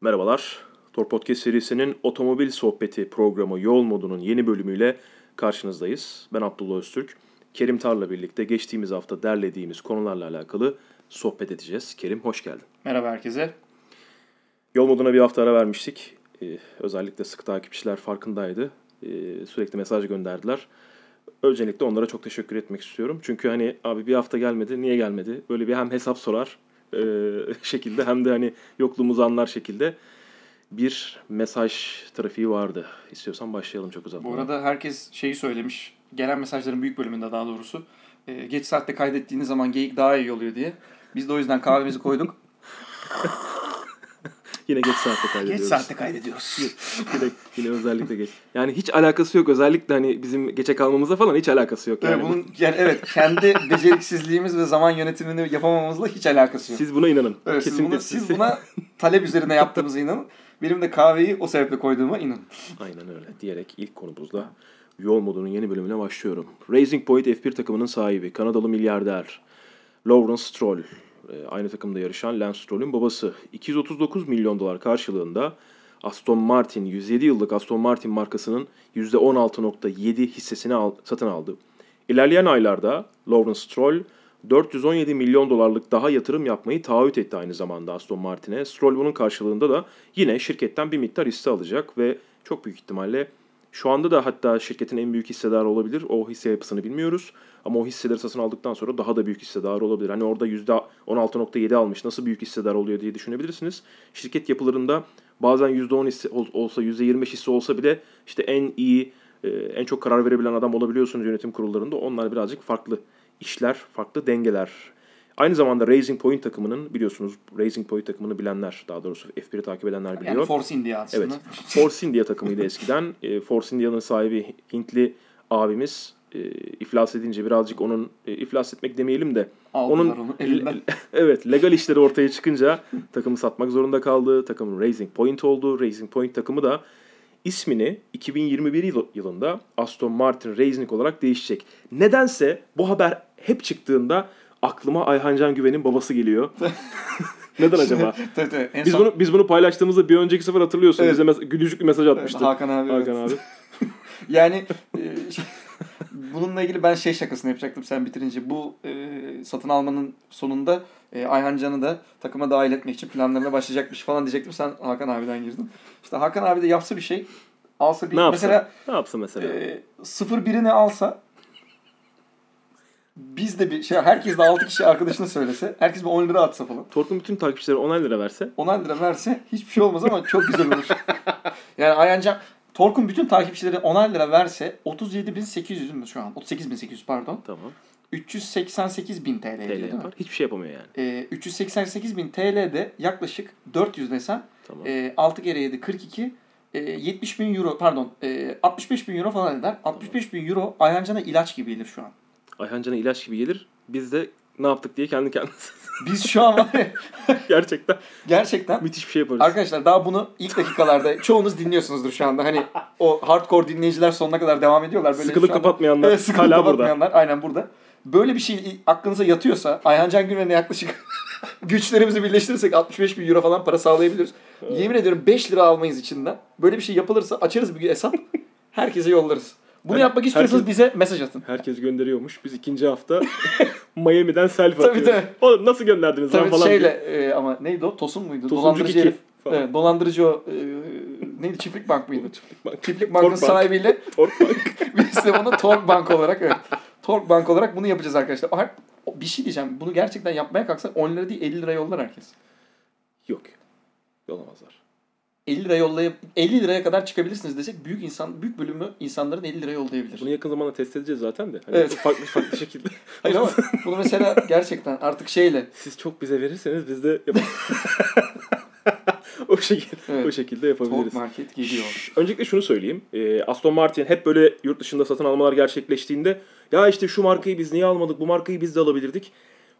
Merhabalar. Tor Podcast serisinin otomobil sohbeti programı Yol Modu'nun yeni bölümüyle karşınızdayız. Ben Abdullah Öztürk. Kerim Tar'la birlikte geçtiğimiz hafta derlediğimiz konularla alakalı sohbet edeceğiz. Kerim hoş geldin. Merhaba herkese. Yol Modu'na bir hafta ara vermiştik. Ee, özellikle sık takipçiler farkındaydı. Ee, sürekli mesaj gönderdiler. Öncelikle onlara çok teşekkür etmek istiyorum. Çünkü hani abi bir hafta gelmedi, niye gelmedi? Böyle bir hem hesap sorar e, şekilde hem de hani yokluğumuzu anlar şekilde bir mesaj trafiği vardı. İstiyorsan başlayalım çok uzatmadan. Bu arada herkes şeyi söylemiş. Gelen mesajların büyük bölümünde daha doğrusu. e, geç saatte kaydettiğiniz zaman geyik daha iyi oluyor diye. Biz de o yüzden kahvemizi koyduk. Yine geç saatte kaydediyoruz. geç saatte kaydediyoruz. yine, yine özellikle geç. Yani hiç alakası yok. Özellikle hani bizim geçe kalmamıza falan hiç alakası yok. Yani. Evet, bunun yani evet kendi beceriksizliğimiz ve zaman yönetimini yapamamamızla hiç alakası yok. Siz buna inanın. Evet, siz, Kesinlikle buna, siz buna talep üzerine yaptığımıza inanın. Benim de kahveyi o sebeple koyduğuma inanın. Aynen öyle diyerek ilk konumuzla Yol Modu'nun yeni bölümüne başlıyorum. Racing Point F1 takımının sahibi, Kanadalı milyarder Lawrence Stroll, aynı takımda yarışan Lance Stroll'ün babası 239 milyon dolar karşılığında Aston Martin, 107 yıllık Aston Martin markasının %16.7 hissesini al, satın aldı. İlerleyen aylarda Lawrence Stroll 417 milyon dolarlık daha yatırım yapmayı taahhüt etti aynı zamanda Aston Martin'e. Stroll bunun karşılığında da yine şirketten bir miktar hisse alacak ve çok büyük ihtimalle şu anda da hatta şirketin en büyük hissedarı olabilir. O hisse yapısını bilmiyoruz. Ama o hisseleri satın aldıktan sonra daha da büyük hissedar olabilir. Hani orada %16.7 almış nasıl büyük hissedar oluyor diye düşünebilirsiniz. Şirket yapılarında bazen %10 hisse olsa %25 hisse olsa bile işte en iyi e, en çok karar verebilen adam olabiliyorsunuz yönetim kurullarında. Onlar birazcık farklı işler, farklı dengeler. Aynı zamanda Racing Point takımının biliyorsunuz Racing Point takımını bilenler daha doğrusu F1'i takip edenler biliyor. Yani Force India aslında. Evet. Force India takımıydı eskiden. E, Force India'nın sahibi Hintli abimiz e, iflas edince birazcık onun e, iflas etmek demeyelim de Aldılar onun onu elinden. evet legal işleri ortaya çıkınca takımı satmak zorunda kaldı. Takım Racing Point oldu. Racing Point takımı da ismini 2021 yıl- yılında Aston Martin Racing olarak değişecek. Nedense bu haber hep çıktığında aklıma Ayhan Can Güven'in babası geliyor. Neden acaba? tabii, tabii. En Biz son- bunu biz bunu paylaştığımızda bir önceki sefer hatırlıyorsun. Evet. Bize mes- gülücük bir mesaj Evet, atmıştı. Hakan abi. evet. Hakan abi. Yani e, şey- bununla ilgili ben şey şakasını yapacaktım sen bitirince. Bu e, satın almanın sonunda e, Ayhan Can'ı da takıma dahil etmek için planlarına başlayacakmış falan diyecektim. Sen Hakan abiden girdin. İşte Hakan abi de yapsa bir şey alsa bir Ne yapsa? mesela ne yapsa mesela? e, 0-1'ini alsa biz de bir şey herkes de 6 kişi arkadaşına söylese herkes bir 10 lira atsa falan. Tork'un bütün takipçileri 10 lira verse 10 lira verse hiçbir şey olmaz ama çok güzel olur. yani Ayhan Can Tork'un bütün takipçileri 10 lira verse 37.800 mü şu an? 38.800 pardon. tamam. 388 bin TL, ediyor TL değil mi? Hiçbir şey yapamıyor yani. Ee, 388 bin TL'de yaklaşık 400 desem Tamam. e, 6 kere 7 42 e, 70 bin euro pardon e, 65 bin euro falan eder. 65 bin euro Ayhan Can'a ilaç gibi gelir şu an. Ayhan Can'a ilaç gibi gelir. Biz de ne yaptık diye kendi kendimize Biz şu an var ya, gerçekten gerçekten müthiş bir şey yaparız. Arkadaşlar daha bunu ilk dakikalarda çoğunuz dinliyorsunuzdur şu anda. Hani o hardcore dinleyiciler sonuna kadar devam ediyorlar. Böyle Sıkılıp kapatmayanlar Evet, sıkılıp hala burada. kapatmayanlar aynen burada. Böyle bir şey aklınıza yatıyorsa Ayhan Can Güven'e yaklaşık güçlerimizi birleştirirsek 65 bin euro falan para sağlayabiliriz. Yemin ediyorum 5 lira almayız içinden. Böyle bir şey yapılırsa açarız bir hesap. Herkese yollarız. Bunu Her- yapmak istiyorsanız herkes- bize mesaj atın. Herkes gönderiyormuş. Biz ikinci hafta Miami'den selfie Tabii, atıyoruz. Oğlum nasıl gönderdiniz lan Tabii falan şeyle diye. e, ama neydi o? Tosun muydu? Tosuncuk dolandırıcı iki herif. falan. Evet, dolandırıcı o. e, neydi? Çiftlik Bank mıydı? Çiftlik bank. Çiftlik Bank'ın Tork sahibiyle Tork bank. Biz de bunu Tork Bank olarak evet. Tork Bank olarak bunu yapacağız arkadaşlar. Bir şey diyeceğim. Bunu gerçekten yapmaya kalksak 10 lira değil 50 lira yollar herkes. Yok. Yolamazlar. 50 lira yollayıp 50 liraya kadar çıkabilirsiniz desek büyük insan büyük bölümü insanların 50 lira yollayabilir. Bunu yakın zamanda test edeceğiz zaten de. Hani Evet. Farklı farklı şekilde. Hayır ama bunu mesela gerçekten artık şeyle Siz çok bize verirseniz biz de o şekilde Evet. o şekilde yapabiliriz. Tork Market geliyor. Öncelikle şunu söyleyeyim. Ee, Aston Martin hep böyle yurt dışında satın almalar gerçekleştiğinde ya işte şu markayı biz niye almadık, bu markayı biz de alabilirdik.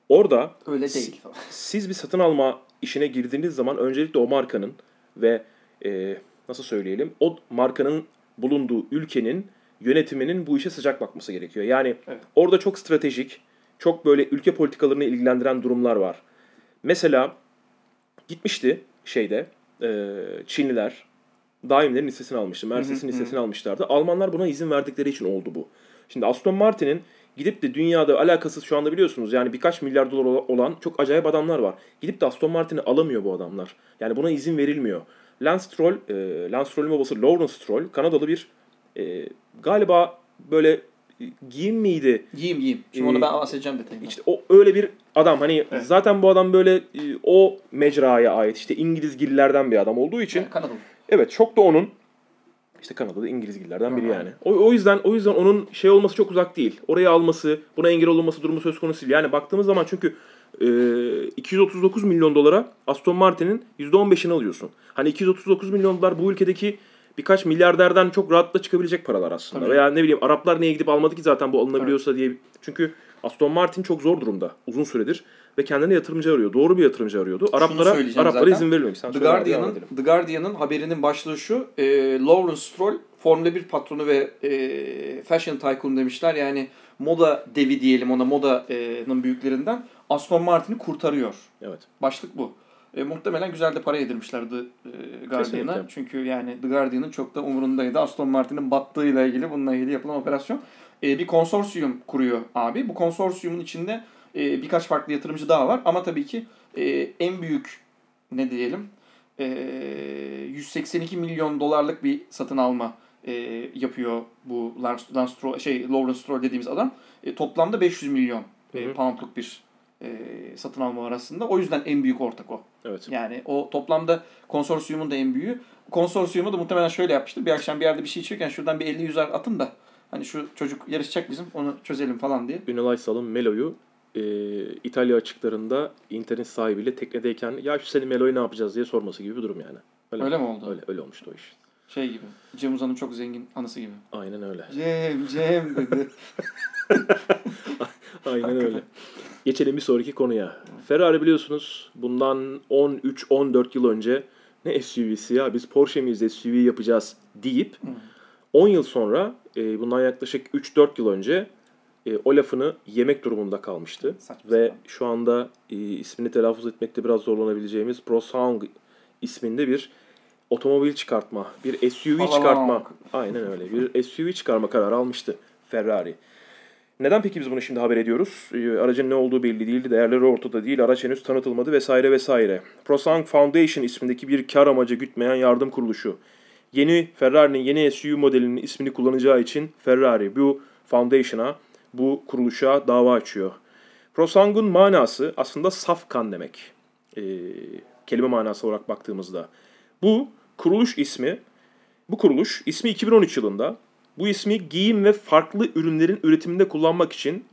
Orada Öyle değil falan. siz bir satın alma işine girdiğiniz zaman öncelikle o markanın ve e, nasıl söyleyelim o markanın bulunduğu ülkenin yönetiminin bu işe sıcak bakması gerekiyor. Yani Evet. orada çok stratejik, çok böyle ülke politikalarını ilgilendiren durumlar var. Mesela gitmişti şeyde e, Çinliler Daimler'in hissesini almıştı. Mercedes'in hissesini almışlardı. Almanlar buna izin verdikleri için oldu bu. Şimdi Aston Martin'in gidip de dünyada alakasız şu anda biliyorsunuz yani birkaç milyar dolar olan çok acayip adamlar var. Gidip de Aston Martin'i alamıyor bu adamlar. Yani buna izin verilmiyor. Lance Stroll, e, Lance Stroll'ün babası Lawrence Stroll Kanadalı bir e, galiba böyle e, giyim miydi? Yiyeyim yiyeyim. Şimdi Ee, onu ben bahsedeceğim detayında. İşte o öyle bir adam hani Evet. zaten bu adam böyle e, o mecraya ait işte İngiliz gillerden bir adam olduğu için Yani Kanadalı. evet çok da onun işte Kanada'da İngiliz gillerden biri yani. O, o yüzden o yüzden onun şey olması çok uzak değil. Oraya alması, buna engel olunması durumu söz konusu değil. Yani baktığımız zaman çünkü e, 239 milyon dolara Aston Martin'in %15'ini alıyorsun. Hani 239 milyon dolar bu ülkedeki birkaç milyarderden çok rahatla çıkabilecek paralar aslında. Tabii. Veya ne bileyim Araplar niye gidip almadı ki zaten bu alınabiliyorsa diye. Çünkü Aston Martin çok zor durumda uzun süredir ve kendine yatırımcı arıyor. Doğru bir yatırımcı arıyordu. Araplara Araplara zaten. izin verilmemiş. Sen The Guardian'ın. The Guardian'ın haberinin başlığı şu. E, Lawrence Stroll Formula 1 patronu ve e, fashion tycoon demişler. Yani moda devi diyelim ona modanın büyüklerinden Aston Martin'i kurtarıyor. Evet. Başlık bu. E, muhtemelen güzel de para yedirmişler The e, Guardian'a. Kesinlikle. Çünkü yani The Guardian'ın çok da umurundaydı. Aston Martin'in battığıyla ilgili bununla ilgili yapılan operasyon. E, bir konsorsiyum kuruyor abi. Bu konsorsiyumun içinde e, birkaç farklı yatırımcı daha var. Ama tabii ki e, en büyük ne diyelim e, 182 milyon dolarlık bir satın alma e, yapıyor bu Lance, Lance Stroll, şey Lawrence Stroll dediğimiz adam. E, toplamda 500 milyon e, Hı hı. poundluk bir e, satın alma arasında. O yüzden en büyük ortak o. Evet. Yani o toplamda konsorsiyumun da en büyüğü. Konsorsiyumu da muhtemelen şöyle yapmıştır. Bir akşam bir yerde bir şey içiyorken şuradan bir 50 yüzer atın da hani şu çocuk yarışacak bizim onu çözelim falan diye. Ünal Aysal'ın Melo'yu e, İtalya açıklarında internet sahibiyle teknedeyken ya şu senin Melo'yu ne yapacağız diye sorması gibi bir durum yani. Öyle mi oldu? Öyle, öyle olmuştu o iş. Şey gibi. Cem Uzan'ın çok zengin anısı gibi. Aynen öyle. Cem, Cem dedi. Aynen Hakikaten. öyle. Geçelim bir sonraki konuya. Ferrari biliyorsunuz bundan 13-14 yıl önce ne SUV'si ya biz Porsche miyiz SUV yapacağız deyip Hı. 10 yıl sonra e, bundan yaklaşık 3-4 yıl önce e, o lafını yemek durumunda kalmıştı. Saçma Ve sapan. şu anda e, ismini telaffuz etmekte biraz zorlanabileceğimiz ProSong isminde bir otomobil çıkartma, bir SUV Havalan. çıkartma, aynen öyle bir SUV çıkarma kararı almıştı Ferrari. Neden peki biz bunu şimdi haber ediyoruz? E, aracın ne olduğu belli değildi, değerleri ortada değil, araç henüz tanıtılmadı vesaire vesaire. ProSong Foundation ismindeki bir kar amacı gütmeyen yardım kuruluşu. Yeni Ferrari'nin yeni SUV modelinin ismini kullanacağı için Ferrari bu foundation'a, bu kuruluşa dava açıyor. Prosang'un manası aslında saf kan demek. Ee, kelime manası olarak baktığımızda. Bu kuruluş ismi, bu kuruluş ismi 2013 yılında bu ismi giyim ve farklı ürünlerin üretiminde kullanmak için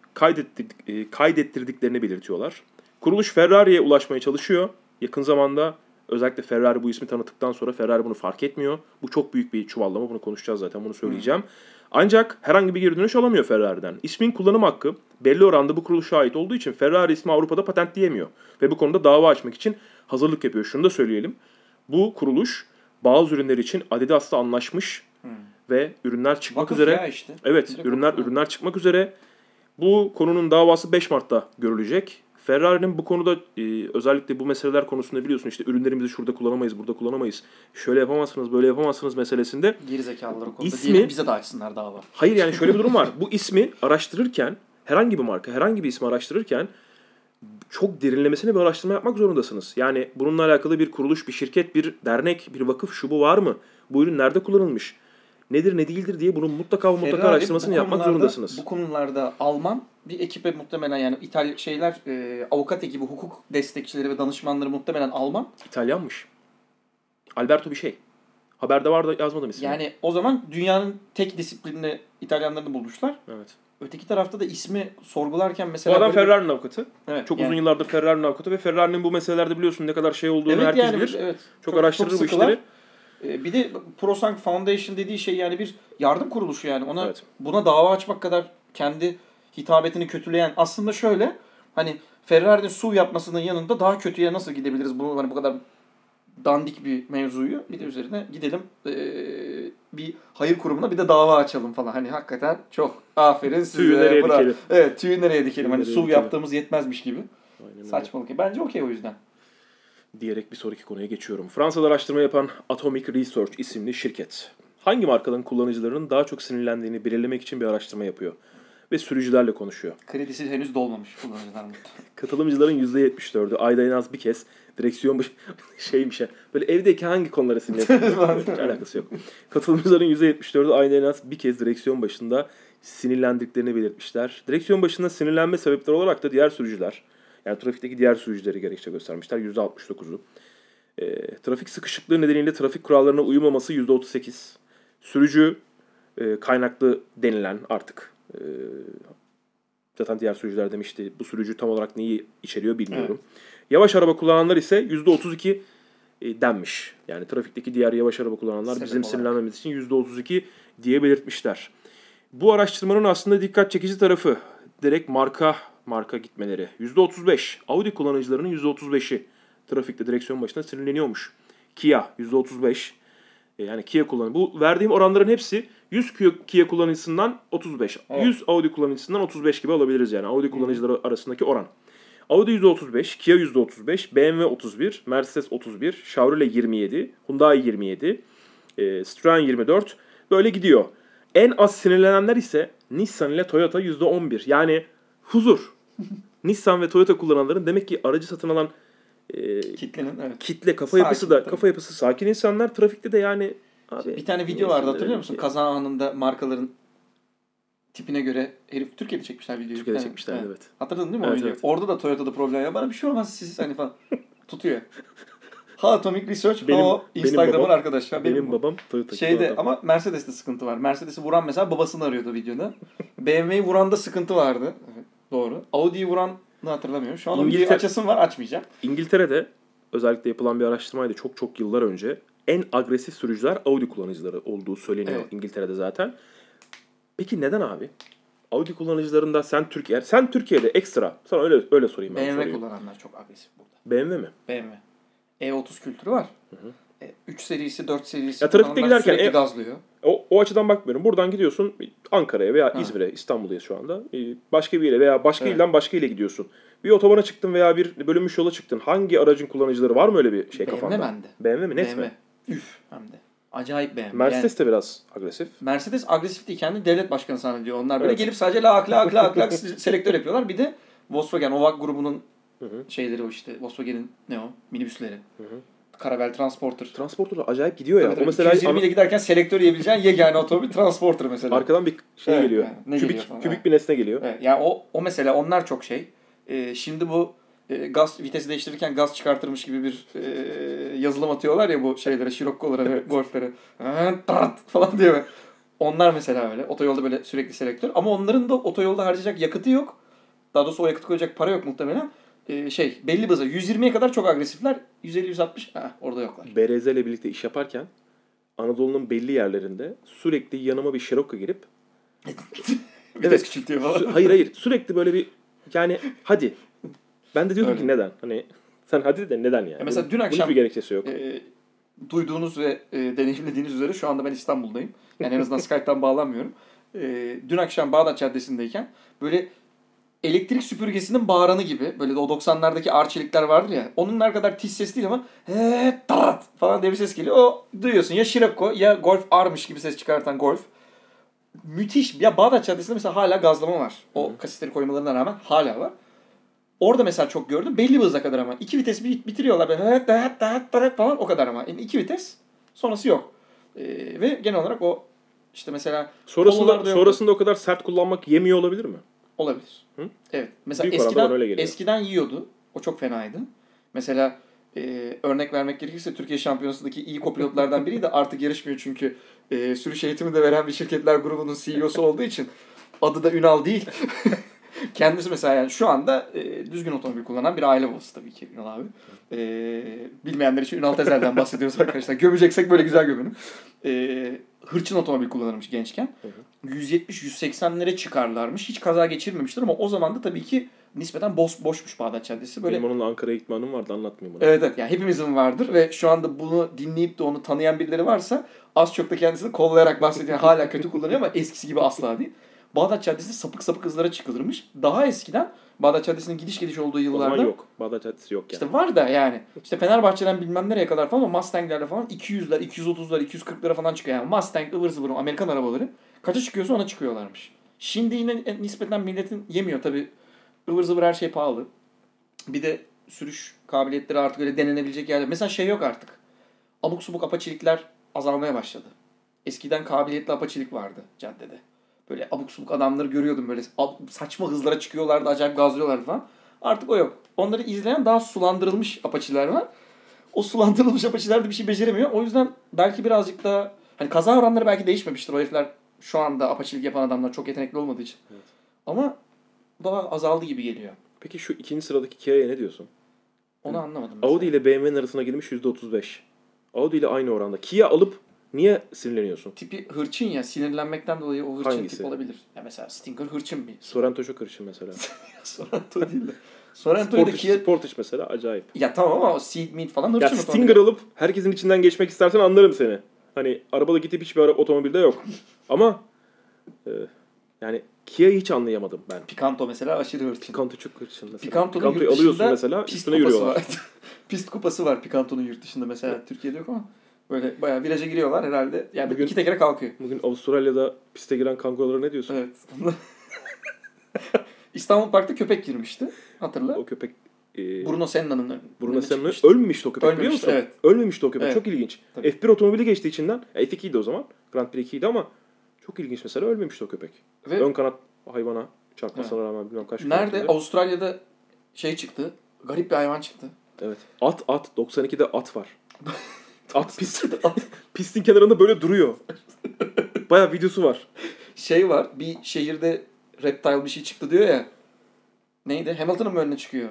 e, kaydettirdiklerini belirtiyorlar. Kuruluş Ferrari'ye ulaşmaya çalışıyor. Yakın zamanda özellikle Ferrari bu ismi tanıttıktan sonra Ferrari bunu fark etmiyor. Bu çok büyük bir çuvallama. Bunu konuşacağız zaten. Bunu söyleyeceğim. Ancak herhangi bir geri dönüş alamıyor Ferrari'den. İsmin kullanım hakkı belli oranda bu kuruluşa ait olduğu için Ferrari ismi Avrupa'da patentleyemiyor. Ve bu konuda dava açmak için hazırlık yapıyor. Şunu da söyleyelim. Bu kuruluş bazı ürünler için Adidas'la anlaşmış ve ürünler çıkmak Vakıf üzere işte. Evet, Direkt ürünler vakıf. ürünler çıkmak üzere. Bu konunun davası 5 Mart'ta görülecek. Ferrari'nin bu konuda e, özellikle bu meseleler konusunda biliyorsun işte ürünlerimizi şurada kullanamayız, burada kullanamayız. Şöyle yapamazsınız, böyle yapamazsınız meselesinde. Geri zekalılar o konuda İsmi- diyelim bize de açsınlar dava. Hayır yani şöyle bir durum var. Bu ismi araştırırken herhangi bir marka, herhangi bir ismi araştırırken çok derinlemesine bir araştırma yapmak zorundasınız. Yani bununla alakalı bir kuruluş, bir şirket, bir dernek, bir vakıf şu bu var mı? Bu ürün nerede kullanılmış? Nedir ne değildir diye bunun mutlaka ve mutlaka Ferrari araştırmasını yapmak zorundasınız. Bu konularda Alman bir ekibe muhtemelen yani İtalya şeyler e, avukat ekibi, hukuk destekçileri ve danışmanları muhtemelen Alman. İtalyanmış. Alberto bir şey. Haberde var da yazmadım ismini. Yani o zaman dünyanın tek disiplinini İtalyanlarını bulmuşlar. Evet. Öteki tarafta da ismi sorgularken Bu mesela adam böyle Ferrari'nin avukatı. Evet, Çok yani- uzun yıllardır Ferrari'nin avukatı ve Ferrari'nin bu meselelerde biliyorsun ne kadar şey olduğunu Evet herkes yani bilir. evet. Çok, araştırır bu işleri. E, Bir de ProSank Foundation dediği şey yani bir yardım kuruluşu yani. Ona Evet. buna dava açmak kadar kendi hitabetini kötüleyen aslında şöyle hani Ferrari'nin SUV yapmasının yanında daha kötüye nasıl gidebiliriz bunu hani bu kadar dandik bir mevzuyu bir de üzerine gidelim e, bir hayır kurumuna bir de dava açalım falan. Hani hakikaten çok aferin size. Tüyü nereye bravo. dikelim? Evet tüyü nereye dikelim. Tüyü hani nereye SUV dikelim? yaptığımız yetmezmiş gibi. Aynen öyle. Saçmalık. Bence okey o yüzden. diyerek bir sonraki konuya geçiyorum. Fransa'da araştırma yapan Atomic Research isimli şirket hangi markaların kullanıcılarının daha çok sinirlendiğini belirlemek için bir araştırma yapıyor ve sürücülerle konuşuyor. Kredisi henüz dolmamış kullanıcılar Katılımcıların %74'ü ayda en az bir kez direksiyon başı şeymiş ya. Böyle evdeki hangi konulara sinirleniyor? Hiç alakası yok. Katılımcıların %74'ü ayda en az bir kez direksiyon başında sinirlendiklerini belirtmişler. Direksiyon başında sinirlenme sebepleri olarak da diğer sürücüler, yani trafikteki diğer sürücüleri gerekçe göstermişler. %69'u. E, trafik sıkışıklığı nedeniyle trafik kurallarına uymaması %38. Sürücü e, kaynaklı denilen artık e, zaten diğer sürücüler demişti. Bu sürücü tam olarak neyi içeriyor bilmiyorum. Yavaş araba kullananlar ise %32 e, denmiş. Yani trafikteki diğer yavaş araba kullananlar Sebep bizim olarak. sinirlenmemiz için %32 diye belirtmişler. Bu araştırmanın aslında dikkat çekici tarafı direkt marka marka gitmeleri. %35 Audi kullanıcılarının %35'i trafikte direksiyon başında sinirleniyormuş. Kia %35 e, yani Kia kullanıcı. Bu verdiğim oranların hepsi 100 Kia, Kia kullanıcısından 35. Evet. 100 Audi kullanıcısından 35 gibi alabiliriz yani. Audi kullanıcıları arasındaki oran. Audi %35, Kia %35, BMW 31, Mercedes 31, Chevrolet 27, Hyundai 27, e, Citroen 24 böyle gidiyor. En az sinirlenenler ise Nissan ile Toyota %11. Yani huzur. Nissan ve Toyota kullananların demek ki aracı satın alan e, Kitlenin evet. kitle kafa Sakin, yapısı da tabii. kafa yapısı sakin insanlar trafikte de yani abi Bir tane video vardı hatırlıyor musun? ki? Kaza anında markaların tipine göre herif Türkiye'de çekmişler videoyu. Türkiye'de Evet, çekmişler evet. Hatırladın değil mi o Evet, videoyu? evet. Orada da Toyota'da problem ya. Bana bir şey olmaz siz hani falan tutuyor. Ha Atomic Research, Benim- o benim Instagram'ın arkadaşlar. Benim, babam Toyota Şeyde adam. ama Mercedes'te sıkıntı var. Mercedes'i vuran mesela babasını arıyordu videoda. BMW'yi vuran da sıkıntı vardı. Evet, doğru. Audi'yi vuranı hatırlamıyorum. Şu an o İngiltere- açasım var açmayacağım. İngiltere'de özellikle yapılan bir araştırmaydı çok çok yıllar önce. En agresif sürücüler Audi kullanıcıları olduğu söyleniyor Evet. İngiltere'de zaten. Peki neden abi? Audi kullanıcılarında sen Türkiye sen Türkiye'de ekstra sana öyle öyle sorayım ben BMW soruyu. kullananlar çok agresif burada. BMW mi? BMW. E30 kültürü var. E, 3 serisi, 4 serisi Ya trafikte giderken e- gazlıyor. O, o açıdan bakmıyorum. Buradan gidiyorsun Ankara'ya veya. İzmir'e, İstanbul'dayız şu anda. Başka bir yere veya başka Evet. ilden başka ile gidiyorsun. Bir otobana çıktın veya bir bölünmüş yola çıktın. Hangi aracın kullanıcıları var mı öyle bir şey BMW kafanda? bende. BMW mi? Net BMW. mi? Üf hem de. Acayip BMW. Mercedes de biraz agresif. Yani Mercedes agresif değil. Kendi devlet başkanı zannediyor. Onlar böyle Evet. gelip sadece lak lak lak lak selektör yapıyorlar. Bir de Volkswagen, OVAG grubunun Hı hı. şeyleri o işte. Volkswagen'in ne o? Minibüsleri. hı. Karavel Transporter. Transporter acayip gidiyor ya. Tabii o mesela 220 ile giderken selektör yiyebileceğin yegane otomobil Transporter mesela. arkadan bir şey Evet, geliyor. yani ne kübik geliyor falan, kübik evet. bir nesne geliyor. Evet, yani o, o mesela onlar çok şey. Ee, şimdi bu e, gaz vitesi değiştirirken gaz çıkartırmış gibi bir e, yazılım atıyorlar ya bu şeylere, Scirocco'lara ve Golf'lere. Falan diyor. Onlar mesela öyle. Otoyolda böyle sürekli selektör. Ama onların da otoyolda harcayacak yakıtı yok. Daha doğrusu o yakıt koyacak para yok muhtemelen. Ee, şey belli hıza 120'ye kadar çok agresifler. 150-160 ha, orada yoklar. BRZ ile birlikte iş yaparken Anadolu'nun belli yerlerinde sürekli yanıma bir gelip Vites Evet. küçültüyor falan. Hayır hayır sürekli böyle bir yani hadi. Ben de diyordum Öyle. ki neden? Hani sen hadi de neden yani? Ya mesela Bunun- dün bunun akşam- hiçbir gerekçesi yok. Ee, duyduğunuz ve e, deneyimlediğiniz üzere şu anda ben İstanbul'dayım. Yani en azından Skype'tan bağlanmıyorum. Ee, dün akşam Bağdat Caddesi'ndeyken böyle elektrik süpürgesinin bağıranı gibi böyle o 90'lardaki arçelikler vardır ya. Onunlar kadar tiz ses değil ama he tat falan diye bir ses geliyor. O duyuyorsun ya Scirocco ya Golf R'mış gibi ses çıkartan Golf. Müthiş. Ya Bağdat Caddesi'nde mesela hala gazlama var. O kasisleri koymalarına rağmen hala var. Orada mesela çok gördüm. Belli bir hıza kadar ama. iki vites bit- bitiriyorlar. Böyle falan o kadar ama. Yani iki vites sonrası yok. Ee, ve genel olarak o işte mesela Sonrasında sonrasında o kadar sert kullanmak yemiyor olabilir mi? olabilir. Hı? Evet. Mesela Büyük eskiden, öyle eskiden yiyordu. O çok fenaydı. Mesela e, örnek vermek gerekirse Türkiye Şampiyonası'ndaki iyi kopilotlardan biriydi. Artık yarışmıyor çünkü e, sürüş eğitimi de veren bir şirketler grubunun CEO'su olduğu için adı da Ünal değil. Kendisi mesela yani şu anda e, düzgün otomobil kullanan bir aile babası tabii ki Ünal abi. E, bilmeyenler için Ünal Tezel'den bahsediyoruz arkadaşlar. Gömeceksek böyle güzel gömelim. E, hırçın otomobil kullanırmış gençken. 170-180'lere çıkarlarmış. Hiç kaza geçirmemiştir ama o zaman da tabii ki nispeten boş, boşmuş Bağdat Caddesi. Böyle Benim onunla Ankara'ya gitme anım vardı anlatmayayım bunu. Evet evet yani hepimizin vardır ve şu anda bunu dinleyip de onu tanıyan birileri varsa az çok da kendisini kollayarak bahsediyor. Hala kötü kullanıyor ama eskisi gibi asla değil. Bağdat Caddesi'nde sapık sapık hızlara çıkılırmış. Daha eskiden Bağdat Caddesi'nin gidiş geliş olduğu yıllarda. zaman yok. Bağdat Caddesi yok yani. İşte var da yani. İşte Fenerbahçe'den bilmem nereye kadar falan o Mustang'lerle falan 200'ler, 230'lar, 240'lara falan çıkıyor. Yani Mustang, ıvır zıvır Amerikan arabaları. Kaça çıkıyorsa ona çıkıyorlarmış. Şimdi yine nispeten milletin yemiyor tabi. ıvır zıvır her şey pahalı. Bir de sürüş kabiliyetleri artık öyle denenebilecek yerler. Mesela şey yok artık. Abuk subuk apaçilikler azalmaya başladı. Eskiden kabiliyetli apaçilik vardı caddede. Böyle abuk subuk adamları görüyordum böyle saçma hızlara çıkıyorlardı, acayip gazlıyorlardı falan. Artık o yok. Onları izleyen daha sulandırılmış apaçiler var. O sulandırılmış apaçiler de bir şey beceremiyor. O yüzden belki birazcık daha hani kaza oranları belki değişmemiştir. O herifler şu anda apaçilik yapan adamlar çok yetenekli olmadığı için. Evet. Ama daha azaldı gibi geliyor. Peki şu ikinci sıradaki Kia'ya ne diyorsun? Onu anlamadım. mesela. Audi ile BMW'nin arasına girmiş %35. Audi ile aynı oranda. Kia alıp niye sinirleniyorsun? tipi hırçın ya sinirlenmekten dolayı o hırçın Hangisi? tip olabilir. Ya mesela Stinger hırçın bir. Sorento çok hırçın mesela. Sorento değil de. Sorento'yu da Sportage, Kia... Sportage mesela acayip. Ya tamam ama o Seed Meat falan Ya hırçın Stinger otomobil. alıp herkesin içinden geçmek istersen anlarım seni. Hani arabadaki tip hiçbir ara- otomobilde yok. Ama e, yani Kia'yı hiç anlayamadım ben. Picanto mesela aşırı hırçın. Picanto çok hırçın mesela. Picanto'nun Picanto'yu yurt alıyorsun dışında mesela pist üstüne kupası yürüyorlar. var. pist kupası var Picanto'nun yurt dışında mesela. Türkiye'de yok ama böyle bayağı viraja giriyorlar herhalde. Yani Bugün- iki tekere kalkıyor. Bugün Avustralya'da piste giren kangurulara ne diyorsun? Evet. İstanbul Park'ta köpek girmişti. Hatırla. O köpek e, Bruno Senna'nın Bruno Senna ölmemişti o köpek biliyor Ölmemişti, musun? evet. Ölmemişti o köpek. Evet. Çok ilginç. Tabii. F1 otomobili geçti içinden. E, F2'ydi o zaman. Grand Prix 2'ydi ama çok ilginç mesela ölmemişti o köpek. Ve Ön kanat hayvana çarpmasına rağmen bilmem kaç nerede? Avustralya'da şey çıktı. Garip bir hayvan çıktı. Evet. At at 92'de at var. at pist pistin kenarında böyle duruyor. Baya videosu var. Şey var. Bir şehirde reptile bir şey çıktı diyor ya. Neydi? Hamilton'ın mı önüne çıkıyor?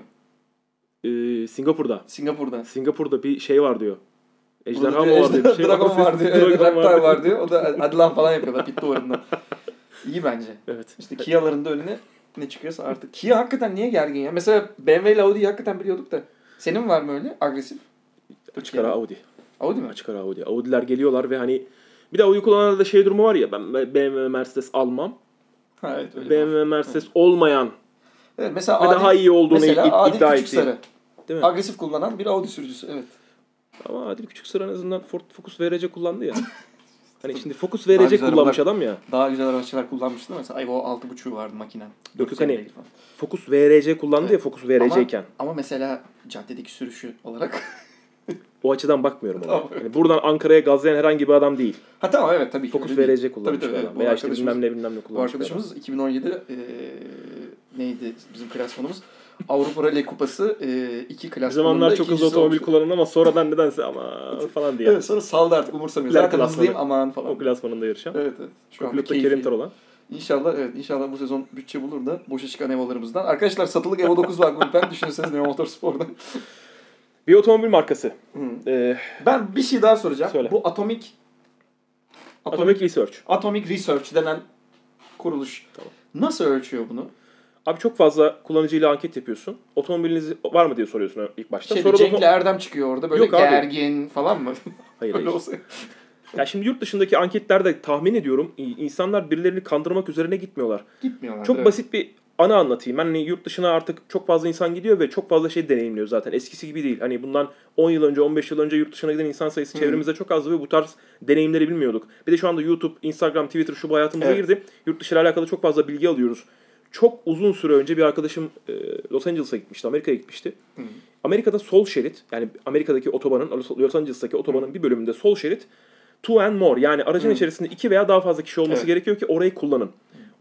Ee, Singapur'da. Singapur'da. Singapur'da bir şey var diyor. Ejderha mı var diyor. Bir şey Dragon var diyor. Dragon reptile var diyor. O da hadi lan falan yapıyorlar pit duvarından. İyi bence. Evet. İşte Kia'ların da önüne ne çıkıyorsa artık. Kia hakikaten niye gergin ya? Mesela BMW ile Audi'yi hakikaten biliyorduk da. Senin var mı öyle agresif? Açık ara Audi. Audi mi? Açık ara Audi. Audi'ler geliyorlar ve hani bir de Audi kullananlarda şey durumu var ya ben BMW Mercedes almam. Ha, evet öyle. BMW Mercedes olmayan Evet, mesela ve Adil, daha iyi olduğunu mesela id- Adil iddia Küçük ettiği. Değil mi? Agresif kullanan bir Audi sürücüsü. Evet. Ama Adil Küçük Sıra en azından Ford Focus VRC kullandı ya. hani şimdi Focus VRC kullanmış arabalar- adam ya. Daha güzel araçlar kullanmıştı değil mi? mesela Evo 6.5'u vardı makinen. Yok, 450 hani-. Focus VRC kullandı Evet. ya Focus VRC'yken. Ama mesela caddedeki sürüşü olarak. O açıdan bakmıyorum ona. Tamam. Yani buradan Ankara'ya gazlayan herhangi bir adam değil. ha tamam evet tabii ki. Değil. VRC kullanmış Tabii, tabii, bir adam. Bu Veya işte bilmem ne bilmem ne Bu kullanmış bir adam. arkadaşımız 2017'de e, neydi bizim klasmanımız? Avrupa Rally Kupası e, iki Bir klasmanında zamanlar çok hızlı otomobil kullanın ama sonradan nedense ama falan diye. Evet sonra saldı artık umursamıyor. Zaten hızlıyım aman falan. O klasmanında yarışan. Evet evet. Şu keyfi. Kerim Tarolan. İnşallah evet inşallah bu sezon bütçe bulur da boşa çıkan Evo'larımızdan. Arkadaşlar satılık Evo 9 var Gulpen düşünürseniz Neo Motorspor'da. Bir otomobil markası. Hı. Ee, Ben bir şey daha soracağım. Söyle. Bu Atomic Atomic Research. Atomic Research denen kuruluş Tamam. nasıl ölçüyor bunu? Abi çok fazla kullanıcıyla anket yapıyorsun. Otomobiliniz var mı diye soruyorsun ilk başta. Şey, Sonra Cenk'le otom- Erdem çıkıyor orada böyle Yok abi. gergin falan mı? Hayır Öyle hayır. olsa. Ya şimdi yurt dışındaki anketlerde tahmin ediyorum insanlar birilerini kandırmak üzerine gitmiyorlar. Gitmiyorlar. Çok evet. basit bir ana anlatayım. Hani yurt dışına artık çok fazla insan gidiyor ve çok fazla şey deneyimliyor zaten. Eskisi gibi değil. Hani bundan 10 yıl önce, 15 yıl önce yurt dışına giden insan sayısı Hı. çevremizde çok azdı ve bu tarz deneyimleri bilmiyorduk. Bir de şu anda YouTube, Instagram, Twitter şu bu hayatımıza Evet. girdi. Yurt dışı ile alakalı çok fazla bilgi alıyoruz. Çok uzun süre önce bir arkadaşım e, Los Angeles'a gitmişti, Amerika'ya gitmişti. Hı. Amerika'da sol şerit, yani Amerika'daki otobanın, Los- Angeles'taki otobanın bir bölümünde sol şerit two and more yani aracın Hı. içerisinde iki veya daha fazla kişi olması Evet. gerekiyor ki orayı kullanın.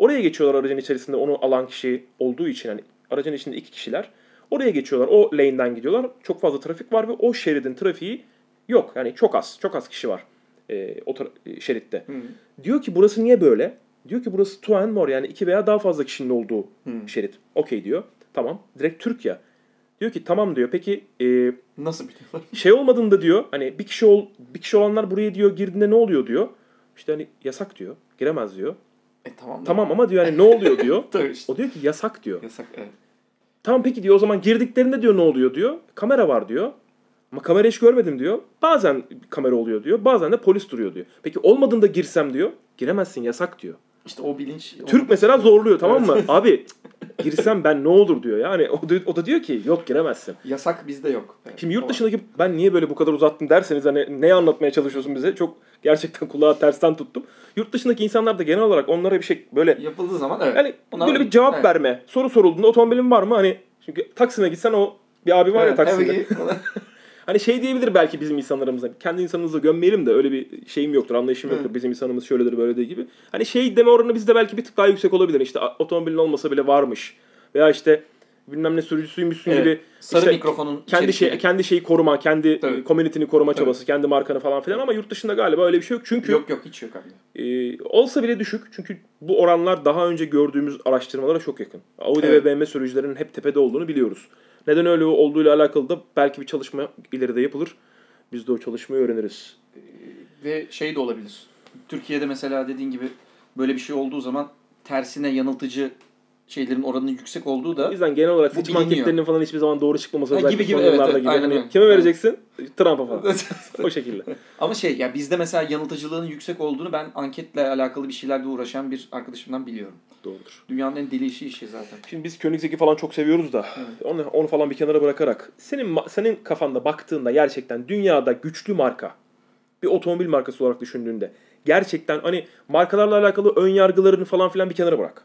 Oraya geçiyorlar aracın içerisinde onu alan kişi olduğu için hani aracın içinde iki kişiler. Oraya geçiyorlar. O lane'den gidiyorlar. Çok fazla trafik var ve o şeridin trafiği yok. Yani çok az. Çok az kişi var e, o tra- e, şeritte. Hı. Diyor ki burası niye böyle? Diyor ki burası two and more yani iki veya daha fazla kişinin olduğu Hı. şerit. Okey diyor. Tamam. Direkt Türk ya. Diyor ki tamam diyor. Peki e, Nasıl biliyorlar? şey olmadığında diyor hani bir kişi ol bir kişi olanlar buraya diyor girdiğinde ne oluyor diyor. İşte hani yasak diyor. Giremez diyor. E tamam. da- Tamam ama diyor hani ne oluyor diyor. Tabii işte. O diyor ki yasak diyor. Yasak evet. Tamam peki diyor o zaman girdiklerinde diyor ne oluyor diyor. Kamera var diyor. Ama kamera hiç görmedim diyor. Bazen kamera oluyor diyor. Bazen de polis duruyor diyor. Peki olmadığında girsem diyor. Giremezsin yasak diyor. İşte o bilinç. Türk mesela zorluyor tamam mı? Abi girsem ben ne olur diyor yani. O da, o da diyor ki yok giremezsin. Yasak bizde yok. Evet, Şimdi yurt o dışındaki ben niye böyle bu kadar uzattım derseniz hani ne anlatmaya çalışıyorsun bize? Çok gerçekten kulağa tersten tuttum. Yurt dışındaki insanlar da genel olarak onlara bir şey böyle yapıldığı zaman evet. yani Buna- böyle bir cevap evet. verme. Soru sorulduğunda otomobilin var mı? Hani çünkü Taksim'e gitsen o bir abi var ya Evet, Taksim'de. Hani şey diyebilir belki bizim insanlarımıza. Kendi insanımızı gömmeyelim de öyle bir şeyim yoktur, anlayışım Evet. yoktur. Bizim insanımız şöyledir böyledir gibi. Hani şey deme oranı bizde belki bir tık daha yüksek olabilir. İşte otomobilin olmasa bile varmış. Veya işte bilmem ne sürücüsüymüşsün Evet. gibi Sarı işte mikrofonun kendi şey kendi şeyi koruma, kendi Tabii. community'ni koruma çabası, kendi markanı falan filan ama yurt dışında galiba öyle bir şey yok. Çünkü Yok yok hiç yok abi. e, olsa bile düşük. Çünkü bu oranlar daha önce gördüğümüz araştırmalara çok yakın. Audi Evet. ve BMW sürücülerinin hep tepede olduğunu biliyoruz. Neden öyle olduğuyla alakalı da belki bir çalışma ileride yapılır. Biz de o çalışmayı öğreniriz. Ve şey de olabilir. Türkiye'de mesela dediğin gibi böyle bir şey olduğu zaman tersine yanıltıcı şeylerin oranının yüksek olduğu da O yüzden genel olarak seçim anketlerinin falan hiçbir zaman doğru çıkmaması özellikle gibi gibi, evet, evet, gibi. aynen Hani kime Evet. vereceksin? Trump'a falan. o şekilde. Ama şey ya bizde mesela yanıltıcılığın yüksek olduğunu ben anketle alakalı bir şeylerle uğraşan bir arkadaşımdan biliyorum. Doğrudur. Dünyanın en deli işi işi zaten. Şimdi biz Koenigsegg'i falan çok seviyoruz da onu, onu falan bir kenara bırakarak senin senin kafanda baktığında gerçekten dünyada güçlü marka bir otomobil markası olarak düşündüğünde gerçekten hani markalarla alakalı ön yargılarını falan filan bir kenara bırak.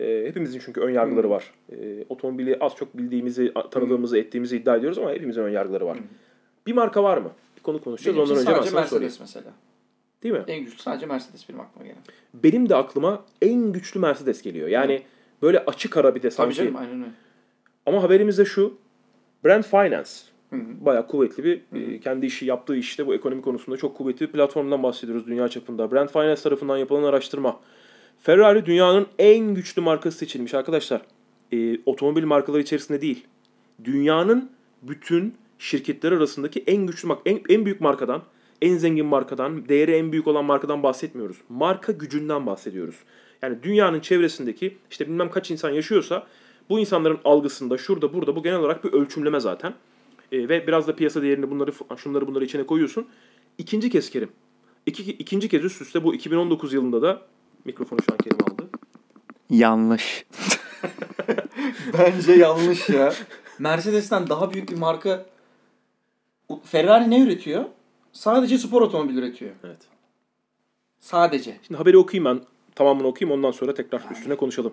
Ee, hepimizin çünkü ön yargıları Hı. var. Ee, otomobili az çok bildiğimizi, tanıdığımızı, ettiğimizi iddia ediyoruz ama hepimizin ön yargıları var. Hı. Bir marka var mı? Bir konu konuşacağız. Benim Ondan önce ben sadece sana Mercedes sorayım. mesela. Değil mi? En güçlü sadece Mercedes benim aklıma gelen. Benim de aklıma en güçlü Mercedes geliyor. Yani böyle açık ara bir de Tabii sanki. canım aynen öyle. Ama haberimiz de şu. Brand Finance. Hı hı. Bayağı kuvvetli bir Hı hı. e, kendi işi yaptığı işte bu ekonomi konusunda çok kuvvetli bir platformdan bahsediyoruz dünya çapında. Brand Finance tarafından yapılan araştırma. Ferrari dünyanın en güçlü markası seçilmiş arkadaşlar. E, otomobil markaları içerisinde değil. Dünyanın bütün şirketler arasındaki en güçlü en, en büyük markadan, en zengin markadan, değeri en büyük olan markadan bahsetmiyoruz. Marka gücünden bahsediyoruz. Yani dünyanın çevresindeki işte bilmem kaç insan yaşıyorsa bu insanların algısında şurada burada bu genel olarak bir ölçümleme zaten. E, ve biraz da piyasa değerini bunları şunları bunları içine koyuyorsun. İkinci kez Kerim. İki, ikinci kez üst üste bu 2019 yılında da mikrofonu şu an Kerim aldı. Yanlış. Bence yanlış ya. Mercedes'ten daha büyük bir marka Ferrari ne üretiyor? Sadece spor otomobil üretiyor. Evet. Sadece. Şimdi haberi okuyayım ben. Tamamını okuyayım ondan sonra tekrar üstüne konuşalım.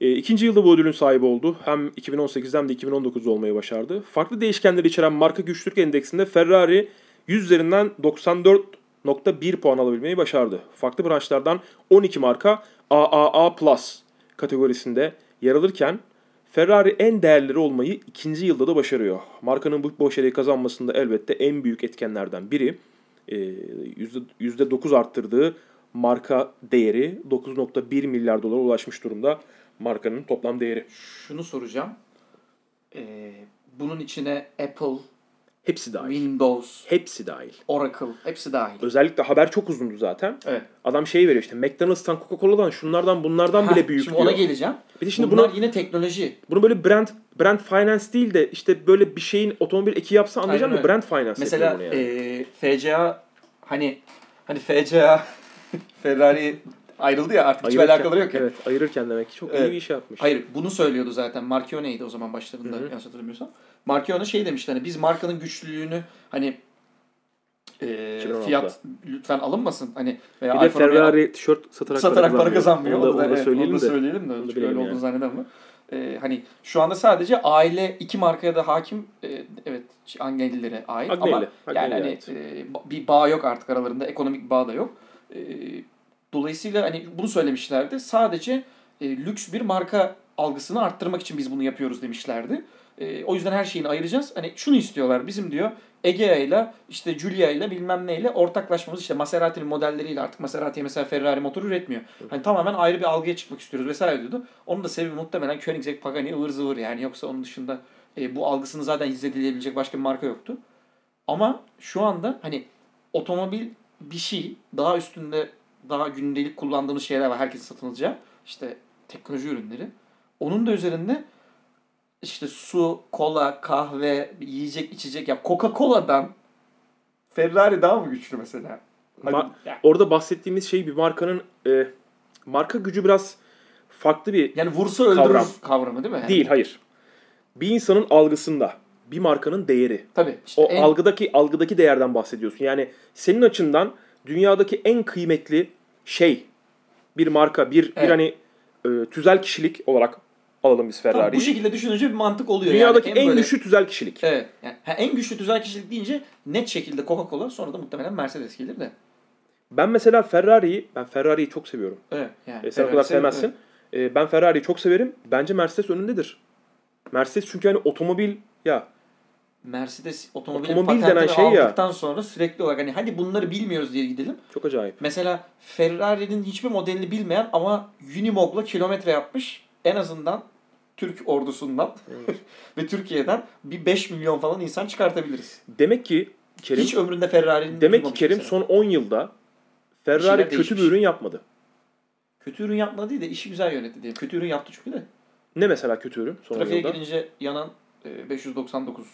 E, ikinci yılda bu ödülün sahibi oldu. Hem 2018'de hem de 2019'da olmayı başardı. Farklı değişkenleri içeren marka güçlülük endeksinde Ferrari 100 üzerinden 94.1 puan alabilmeyi başardı. Farklı branşlardan 12 marka AAA Plus kategorisinde yer alırken Ferrari en değerleri olmayı ikinci yılda da başarıyor. Markanın bu başarıyı kazanmasında elbette en büyük etkenlerden biri e, yüzde 9 arttırdığı marka değeri 9.1 milyar dolara ulaşmış durumda markanın toplam değeri. Şunu soracağım. Ee, bunun içine Apple, Hepsi dahil. Windows, Hepsi dahil. Oracle hepsi dahil. Özellikle haber çok uzundu zaten. Evet. Adam şey veriyor işte McDonald's'tan Coca-Cola'dan şunlardan bunlardan bile büyük Şimdi diyor. ona geleceğim. Bir de şimdi Bunlar bunu yine teknoloji. bunu böyle brand brand finance değil de işte böyle bir şeyin otomobil eki yapsa anlayacağım öyle. brand finance Mesela yani. e, FCA hani hani FCA Ferrari ayrıldı ya artık hiç Ayırırken- alakaları yok ya. Evet ayırırken demek ki çok iyi Evet. bir iş yapmış. Hayır bunu söylüyordu zaten. Marchione'ydi o zaman başlarında Hı hı. yanlış hatırlamıyorsam. Marchione şey demişti hani biz markanın güçlülüğünü hani e, 2016'da. fiyat lütfen alınmasın hani veya Bir de Ferrari tişört satarak, satarak para kazanmıyor. Onu da, Onu da, onu da evet, söyleyelim onu da de. söyleyelim de. Onu da Çünkü öyle olduğunu yani. zannedemem. Ee, hani şu anda sadece aile iki markaya da hakim e, evet Agnelli'lere ait Agnelli, ama yani Agnelli hani ait. e, bir bağ yok artık aralarında ekonomik bağ da yok. E, dolayısıyla hani bunu söylemişlerdi. Sadece e, lüks bir marka algısını arttırmak için biz bunu yapıyoruz demişlerdi. E, o yüzden her şeyini ayıracağız. Hani şunu istiyorlar. Bizim diyor Egea ile işte Giulia ile bilmem neyle ortaklaşmamız işte Maserati'nin modelleriyle artık Maserati mesela Ferrari motoru üretmiyor. Hani tamamen ayrı bir algıya çıkmak istiyoruz vesaire diyordu. Onun da sebebi muhtemelen Koenigsegg Pagani ıvır zıvır yani yoksa onun dışında e, bu algısını zaten hissedilebilecek başka bir marka yoktu. Ama şu anda hani otomobil bir şey daha üstünde daha gündelik kullandığımız şeyler var. Herkes satın alacağı. İşte teknoloji ürünleri. Onun da üzerinde işte su, kola, kahve, yiyecek, içecek ya Coca-Cola'dan Ferrari daha mı güçlü mesela? Hadi, Ma- Orada bahsettiğimiz şey bir markanın e, Marka gücü biraz farklı bir Yani vursa öldürür Kavram. kavramı değil mi? Yani değil, hayır. Bir insanın algısında bir markanın değeri. Tabii. işte O en- algıdaki algıdaki değerden bahsediyorsun. Yani senin açından dünyadaki en kıymetli şey bir marka, bir bir Evet. hani e, tüzel kişilik olarak alalım biz Ferrari'yi. bu şekilde düşününce bir mantık oluyor. Dünyadaki yani. en böyle- güçlü tüzel kişilik. Evet. Yani, ha, en güçlü tüzel kişilik deyince net şekilde Coca-Cola sonra da muhtemelen Mercedes gelir de. Ben mesela Ferrari'yi, ben Ferrari'yi çok seviyorum. Evet. Yani E, sen o kadar sevmezsin. E, ben Ferrari'yi çok severim. Bence Mercedes önündedir. Mercedes çünkü hani otomobil ya Mercedes otomobili Otomobil patentini şey aldıktan ya. sonra sürekli olarak hani hadi bunları bilmiyoruz diye gidelim. Çok acayip. Mesela Ferrari'nin hiçbir modelini bilmeyen ama Unimog'la kilometre yapmış en azından Türk ordusundan evet. ve Türkiye'den bir 5 milyon falan insan çıkartabiliriz. Demek ki Kerim, hiç ömründe Ferrari'nin Demek ki Kerim mesela. son 10 yılda Ferrari kötü bir ürün yapmadı. Kötü ürün yapmadı değil de işi güzel yönetti diye. Kötü ürün yaptı çünkü de. Ne mesela kötü ürün son Trafiğe yılda? girince yanan e, 599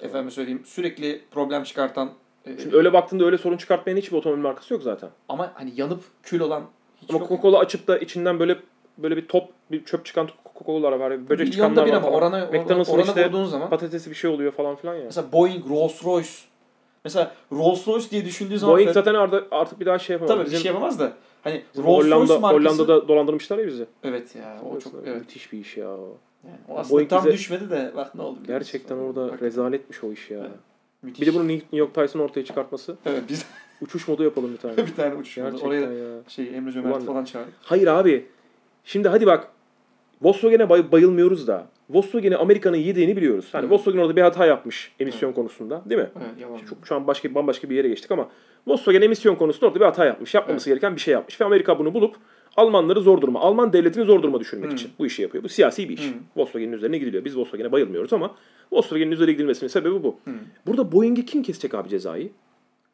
Efendim söyleyeyim sürekli problem çıkartan. E, Şimdi öyle baktığında öyle sorun çıkartmayan hiçbir otomobil markası yok zaten. Ama hani yanıp kül olan hiç Ama Coca-Cola açıp da içinden böyle böyle bir top bir çöp çıkan Coca-Cola'lar var. Böcek Milyonda çıkanlar var. Ama falan. orana, orana işte vurduğun zaman. Patatesi bir şey oluyor falan filan ya. Mesela Boeing, Rolls Royce. Mesela Rolls Royce diye düşündüğü zaman. Boeing zaten artık bir daha şey yapamaz. Tabii bir şey yapamaz da. Hani Rolls Hollanda, Royce markası. Hollanda'da dolandırmışlar ya bizi. Evet ya. O çok evet. müthiş bir iş ya o. Yani o aslında Boeing tam bize- düşmedi de bak ne oldu. Gerçekten orada Hakikaten. rezaletmiş o iş ya. Evet. Müthiş. Bir de bunu New York Times'ın ortaya çıkartması. evet biz Uçuş modu yapalım bir tane. bir tane uçuş. Gerçekten Oraya ya. şey Emre Cömert falan çağırdık. Hayır abi. Şimdi hadi bak. Volkswagen'e bay- bayılmıyoruz da. Volkswagen'e Amerika'nın yediğini biliyoruz. Hani Hı. Volkswagen orada bir hata yapmış emisyon konusunda. Değil mi? Evet, yalan. Çok, şu an başka bambaşka bir yere geçtik ama Volkswagen emisyon konusunda orada bir hata yapmış. Yapmaması gereken bir şey yapmış. Ve Amerika bunu bulup Almanları zor duruma, Alman devletini zor duruma düşürmek Hı. için bu işi yapıyor. Bu siyasi bir iş. Hı. Volkswagen'in üzerine gidiliyor. Biz Volkswagen'e bayılmıyoruz ama Volkswagen'in üzerine gidilmesinin sebebi bu. Hı. Burada Boeing'e kim kesecek abi cezayı?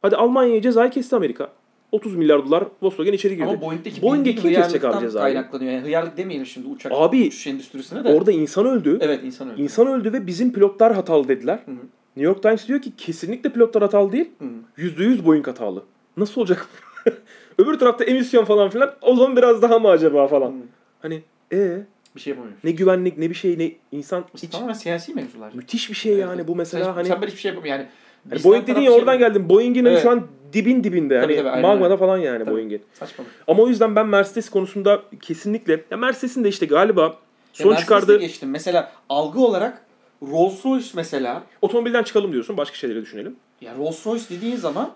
Hadi Almanya'ya cezayı kesti Amerika. 30 milyar dolar Volkswagen içeri girdi. Ama Boeing'deki bildiğin kim kesecek abi cezayı? kaynaklanıyor. Yani hıyarlık demeyelim şimdi uçak Abi, uçuş endüstrisine de. Orada insan öldü. evet insan öldü. İnsan öldü ve bizim pilotlar hatalı dediler. Hı hı. New York Times diyor ki kesinlikle pilotlar hatalı değil. Hı. %100 Boeing hatalı. Nasıl olacak? Öbür tarafta emisyon falan filan. O zaman biraz daha mı acaba falan. Hı. Hani e Bir şey yapamıyoruz. ne güvenlik ne bir şey ne insan İşte hiç tamamen siyasi mevzular. müthiş bir şey yani bu mesela sen, hani sen böyle hiçbir şey yapamıyorsun. Yani, Hani bizden Boeing taraf ya şey oradan geldim. Boeing'in hani Evet. şu an dibin dibinde. Tabii, hani tabii, magmada falan yani Tabii. Boeing'in. Saçmalık. Ama o yüzden ben Mercedes konusunda kesinlikle ya Mercedes'in de işte galiba Ya son Mercedes'e çıkardığı geçtim. Mesela algı olarak Rolls Royce mesela otomobilden çıkalım diyorsun. Başka şeyleri düşünelim. ya Rolls Royce dediğin zaman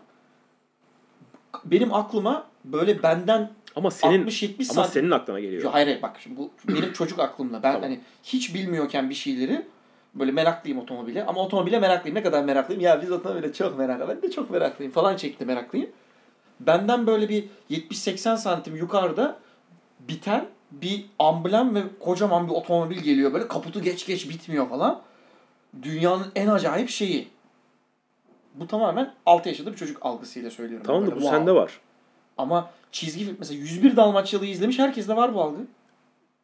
benim aklıma böyle benden Ama senin 60-70 ama santim senin aklına geliyor. Yo, hayır hayır, bak şimdi bu benim çocuk aklımda. Ben Tamam. hani hiç bilmiyorken bir şeyleri böyle meraklıyım otomobile ama otomobile meraklıyım. Ne kadar meraklıyım? Ya biz otomobile çok meraklı. Ben de çok meraklıyım falan şeklinde meraklıyım. Benden böyle bir 70-80 santim yukarıda biten bir amblem ve kocaman bir otomobil geliyor. Böyle kaputu geç geç bitmiyor falan. Dünyanın en acayip şeyi. Bu tamamen 6 yaşında bir çocuk algısıyla söylüyorum. Tamam da bu wow. sende var. Ama çizgi mesela 101 Dalmaçyalı'yı izlemiş herkeste var bu algı.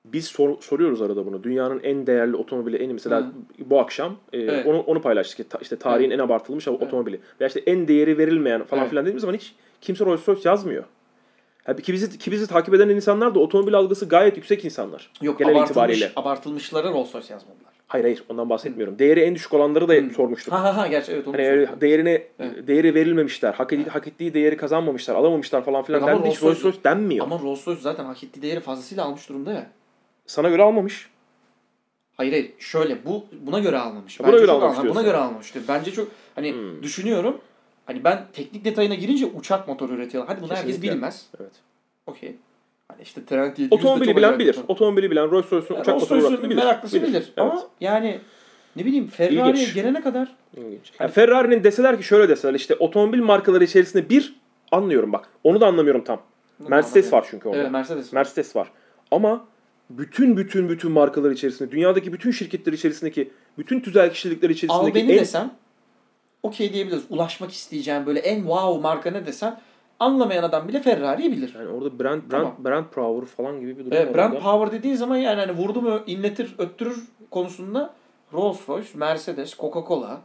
Biz sor- soruyoruz arada bunu. Dünyanın en değerli otomobili en mesela Hı. bu akşam e, Evet. onu onu paylaştık. Ta- İşte tarihin en abartılmış otomobili. Veya işte en değeri verilmeyen falan Evet. filan dediğimiz zaman hiç kimse Rolls Royce yazmıyor. Ha, ki bizi ki bizi takip eden insanlar da otomobil algısı gayet yüksek insanlar. Yok Genel abartılmış, itibariyle. abartılmışlara Rolls Royce yazmadılar. Hayır hayır ondan bahsetmiyorum. Değeri en düşük olanları da Hı. sormuştuk. Ha ha ha gerçi evet onu Hani öyle değerine Evet. değeri verilmemişler. Hak, edi- hak ettiği değeri kazanmamışlar, alamamışlar falan filan. Ama hiç Rolls Royce- denmiyor. Ama Rolls Royce zaten hak ettiği değeri fazlasıyla almış durumda ya. Sana göre almamış. Hayır hayır şöyle bu buna göre almamış. Buna Bence göre almamış almamış. Buna göre almamıştır. Bence çok hani Hmm. düşünüyorum. Hani ben teknik detayına girince uçak motoru üretiyorlar. Hadi bunu herkes bilmez. Evet. Okey. Hani işte Trent 700 de Otomobili bilen bilir. motor. Otomobili bilen Rolls Royce'un Yani uçak motoru ürettiğini bilir. meraklısı bilir. Evet. Ama yani ne bileyim Ferrari'ye gelene kadar İlginç. Ya Ferrari'nin deseler ki şöyle deseler işte otomobil markaları içerisinde bir anlıyorum bak. Onu da anlamıyorum tam. Mercedes var çünkü orada. Evet Mercedes. Mercedes var. Ama bütün bütün bütün markalar içerisinde, dünyadaki bütün şirketler içerisindeki, bütün tüzel kişilikler Al içerisindeki beni en desem okey diyebiliriz. Ulaşmak isteyeceğim böyle en wow marka ne desen anlamayan adam bile Ferrari'yi bilir. yani orada brand brand Tamam. brand power falan gibi bir durum Evet, var brand orada. power dediğin zaman yani hani vurdu mu inletir öttürür konusunda Rolls Royce, Mercedes, Coca-Cola,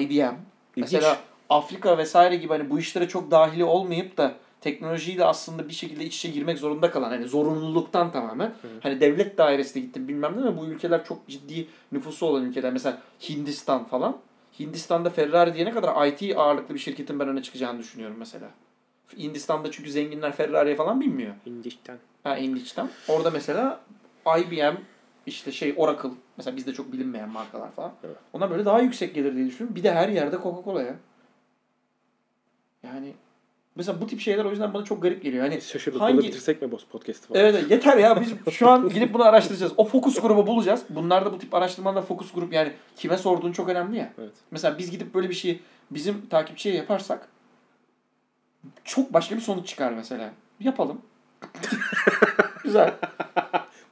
IBM. İlginç. Mesela Afrika vesaire gibi hani bu işlere çok dahili olmayıp da teknolojiyle aslında bir şekilde iç içe girmek zorunda kalan hani zorunluluktan tamamen hani devlet dairesine gitti bilmem ne ama bu ülkeler çok ciddi nüfusu olan ülkeler mesela Hindistan falan Hindistan'da Ferrari diyene kadar IT ağırlıklı bir şirketin ben öne çıkacağını düşünüyorum mesela. Hindistan'da çünkü zenginler Ferrari'ye falan binmiyor. Hindistan. Ha Hindistan. Orada mesela IBM işte şey Oracle mesela bizde çok bilinmeyen markalar falan. Evet. Onlar böyle daha yüksek gelir diye düşünüyorum. Bir de her yerde Coca-Cola ya. Yani mesela bu tip şeyler o yüzden bana çok garip geliyor. Hani Şaşırdık. Hangi- bitirsek mi boss podcast'ı falan? Evet evet, yeter ya biz şu an gidip bunu araştıracağız. O fokus grubu bulacağız. Bunlar da bu tip araştırmalarda fokus grup yani kime sorduğun çok önemli ya. Evet. Mesela biz gidip böyle bir şeyi bizim takipçiye yaparsak çok başka bir sonuç çıkar mesela. Yapalım. Güzel.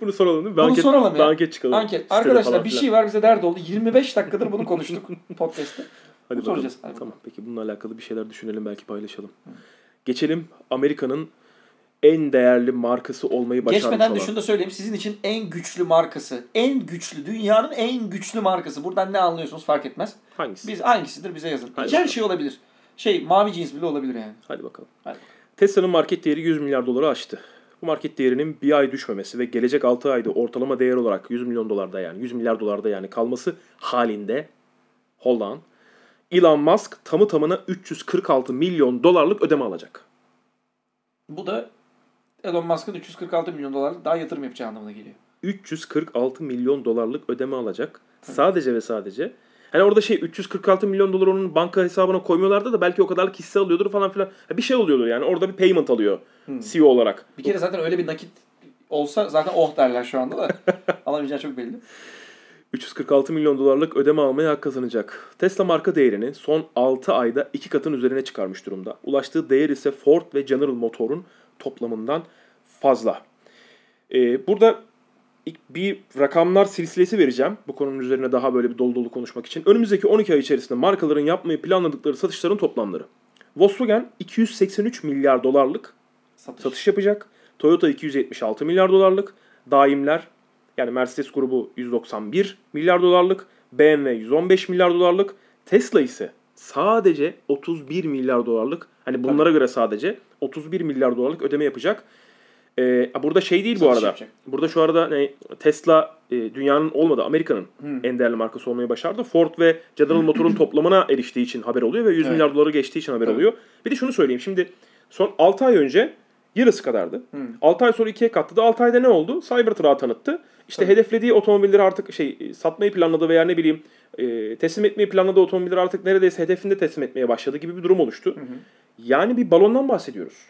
Bunu soralım değil mi? Bir Bunu anket, soralım bir ya. anket çıkalım. Anket. Arkadaşlar bir şey var bize dert oldu. 25 dakikadır bunu konuştuk podcast'te. Hadi soracağız. bakalım. Hadi Tamam. Peki bununla alakalı bir şeyler düşünelim belki paylaşalım. Geçelim Amerika'nın en değerli markası olmayı başarmış Geçmeden de olan. şunu da söyleyeyim. Sizin için en güçlü markası. En güçlü. Dünyanın en güçlü markası. Buradan ne anlıyorsunuz fark etmez. Hangisi? Biz hangisidir bize yazın. Hadi Her bakalım. şey olabilir. Şey mavi cins bile olabilir yani. Hadi bakalım. Hadi. Tesla'nın market değeri 100 milyar doları aştı. Bu market değerinin bir ay düşmemesi ve gelecek 6 ayda ortalama değer olarak 100 milyon dolarda yani 100 milyar dolarda yani kalması halinde hold on. Elon Musk tamı tamına 346 milyon dolarlık ödeme alacak. Bu da Elon Musk'ın 346 milyon dolarlık daha yatırım yapacağı anlamına geliyor. 346 milyon dolarlık ödeme alacak. Sadece ve sadece. Hani orada şey 346 milyon dolar onun banka hesabına koymuyorlardı da belki o kadarlık hisse alıyordur falan filan. Bir şey oluyordur yani orada bir payment alıyor Hmm. CEO olarak. Bir kere zaten öyle bir nakit olsa zaten oh derler şu anda da. Alamayacağı çok belli. 346 milyon dolarlık ödeme almaya hak kazanacak. Tesla marka değerini son 6 ayda 2 katın üzerine çıkarmış durumda. Ulaştığı değer ise Ford ve General Motor'un toplamından fazla. Ee, burada bir rakamlar silsilesi vereceğim. Bu konunun üzerine daha böyle bir dolu dolu konuşmak için. Önümüzdeki 12 ay içerisinde markaların yapmayı planladıkları satışların toplamları. Volkswagen 283 milyar dolarlık Satış. satış yapacak. Toyota 276 milyar dolarlık. Daimler yani Mercedes grubu 191 milyar dolarlık. BMW 115 milyar dolarlık. Tesla ise sadece 31 milyar dolarlık. Hani bunlara göre sadece 31 milyar dolarlık ödeme yapacak. Ee, burada şey değil bu Satış arada. yapacak. Burada şu arada ne, Tesla e, dünyanın olmadı Amerika'nın Hmm. en değerli markası olmayı başardı. Ford ve General Motor'un toplamına eriştiği için haber oluyor ve 100 Evet. milyar doları geçtiği için haber Tabii. oluyor. Bir de şunu söyleyeyim. Şimdi son 6 ay önce yarısı kadardı. Hmm. 6 ay sonra ikiye katladı. 6 ayda ne oldu? Cybertruck'ı tanıttı. İşte Tabii. hedeflediği otomobilleri artık şey e, satmayı planladı veya ne bileyim e, teslim etmeyi planladığı otomobilleri artık neredeyse hedefinde teslim etmeye başladı gibi bir durum oluştu. Hı hı. Yani bir balondan bahsediyoruz.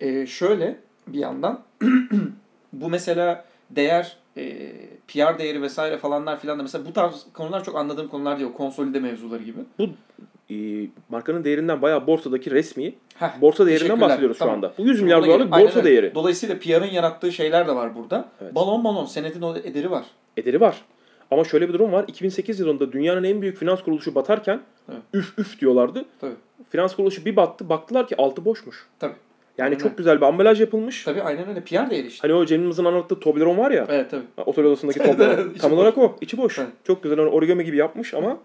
Ee, şöyle bir yandan bu mesela değer e, PR değeri vesaire falanlar filan da mesela bu tarz konular çok anladığım konular. O konsolide mevzuları gibi. E, markanın değerinden bayağı borsadaki resmi Heh, borsa değerinden bahsediyoruz Tamam. şu anda. Bu 100 milyar dolarlık. Aynen borsa öyle. değeri. Dolayısıyla PR'ın yarattığı şeyler de var burada. Evet. Balon balon senetin o ederi var. Ederi var. Ama şöyle bir durum var. 2008 yılında dünyanın en büyük finans kuruluşu batarken Evet. üf üf diyorlardı. Tabii. Finans kuruluşu bir battı. Baktılar ki altı boşmuş. Tabii. Yani Aynen çok güzel bir ambalaj yapılmış. Tabii aynen öyle. PR değeri işte. Hani o Cem Yılmaz'ın anlattığı Toblerone var ya. Evet tabii. Otel odasındaki Toblerone. Tam olarak o. İçi boş. Evet. Çok güzel. Hani origami gibi yapmış ama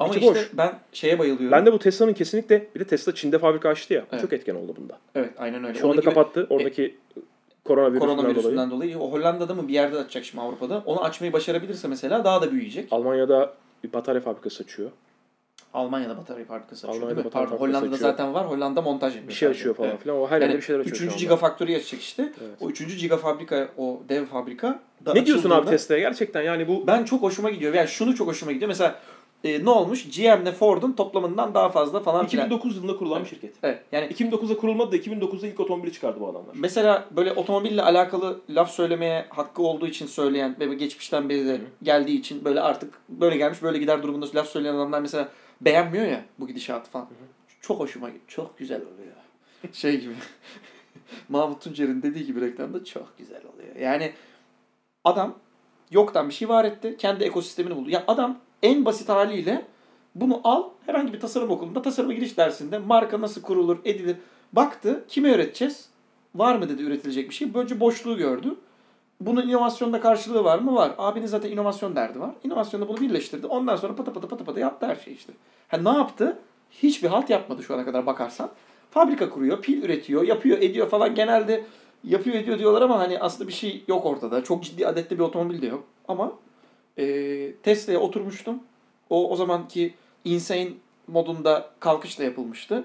Ama İçi işte boş. ben şeye bayılıyorum. ben de bu Tesla'nın kesinlikle bir de Tesla Çin'de fabrika açtı ya. Evet. Çok etken oldu bunda. Evet aynen öyle. Şu anda gibi kapattı. Oradaki koronavirüsünden dolayı. koronavirüsünden dolayı. O Hollanda'da mı bir yerde açacak şimdi Avrupa'da. Onu açmayı başarabilirse mesela daha da büyüyecek. Almanya'da bir batarya fabrikası açıyor. Almanya'da batarya fabrikası açıyor Almanya'da değil mi? Pardon Hollanda'da açıyor. zaten var. Hollanda montaj yapıyor. Bir şey açıyor falan Evet. filan. O her yerde Yani bir şeyler açıyor şu Üçüncü anda. Gigafactory açacak işte. Evet. O üçüncü Gigafabrika, o dev fabrika da Ne diyorsun abi Tesla'ya? Gerçekten yani bu Ben çok hoşuma gidiyor. Yani şunu çok hoşuma gidiyor. Mesela e, ne olmuş? GM'le Ford'un toplamından daha fazla falan filan. 2009 yılında kurulan bir şirket. Evet. Yani 2009'da kurulmadı da 2009'da ilk otomobili çıkardı bu adamlar. Mesela böyle otomobille alakalı laf söylemeye hakkı olduğu için söyleyen ve geçmişten beri de geldiği için böyle artık böyle gelmiş böyle gider durumunda laf söyleyen adamlar mesela beğenmiyor ya bu gidişatı falan. Çok hoşuma gidiyor. Çok güzel oluyor. Şey gibi. Mahmut Tuncer'in dediği gibi reklamda çok güzel oluyor. Yani adam yoktan bir şey var etti. Kendi ekosistemini buldu. Ya adam en basit haliyle bunu al herhangi bir tasarım okulunda tasarıma giriş dersinde marka nasıl kurulur edilir. Baktı kime öğreteceğiz? Var mı dedi üretilecek bir şey. Böylece boşluğu gördü. Bunun inovasyonda karşılığı var mı? Var. Abinin zaten inovasyon derdi var. İnovasyonda bunu birleştirdi. Ondan sonra pata pata pata pata yaptı her şeyi işte. Ha ne yaptı? Hiçbir halt yapmadı şu ana kadar bakarsan. fabrika kuruyor, pil üretiyor, yapıyor, ediyor falan. Genelde yapıyor ediyor diyorlar ama hani aslında bir şey yok ortada. Çok ciddi adetli bir otomobil de yok. Ama e, Tesla'ya oturmuştum. O o zamanki insane modunda kalkışla yapılmıştı.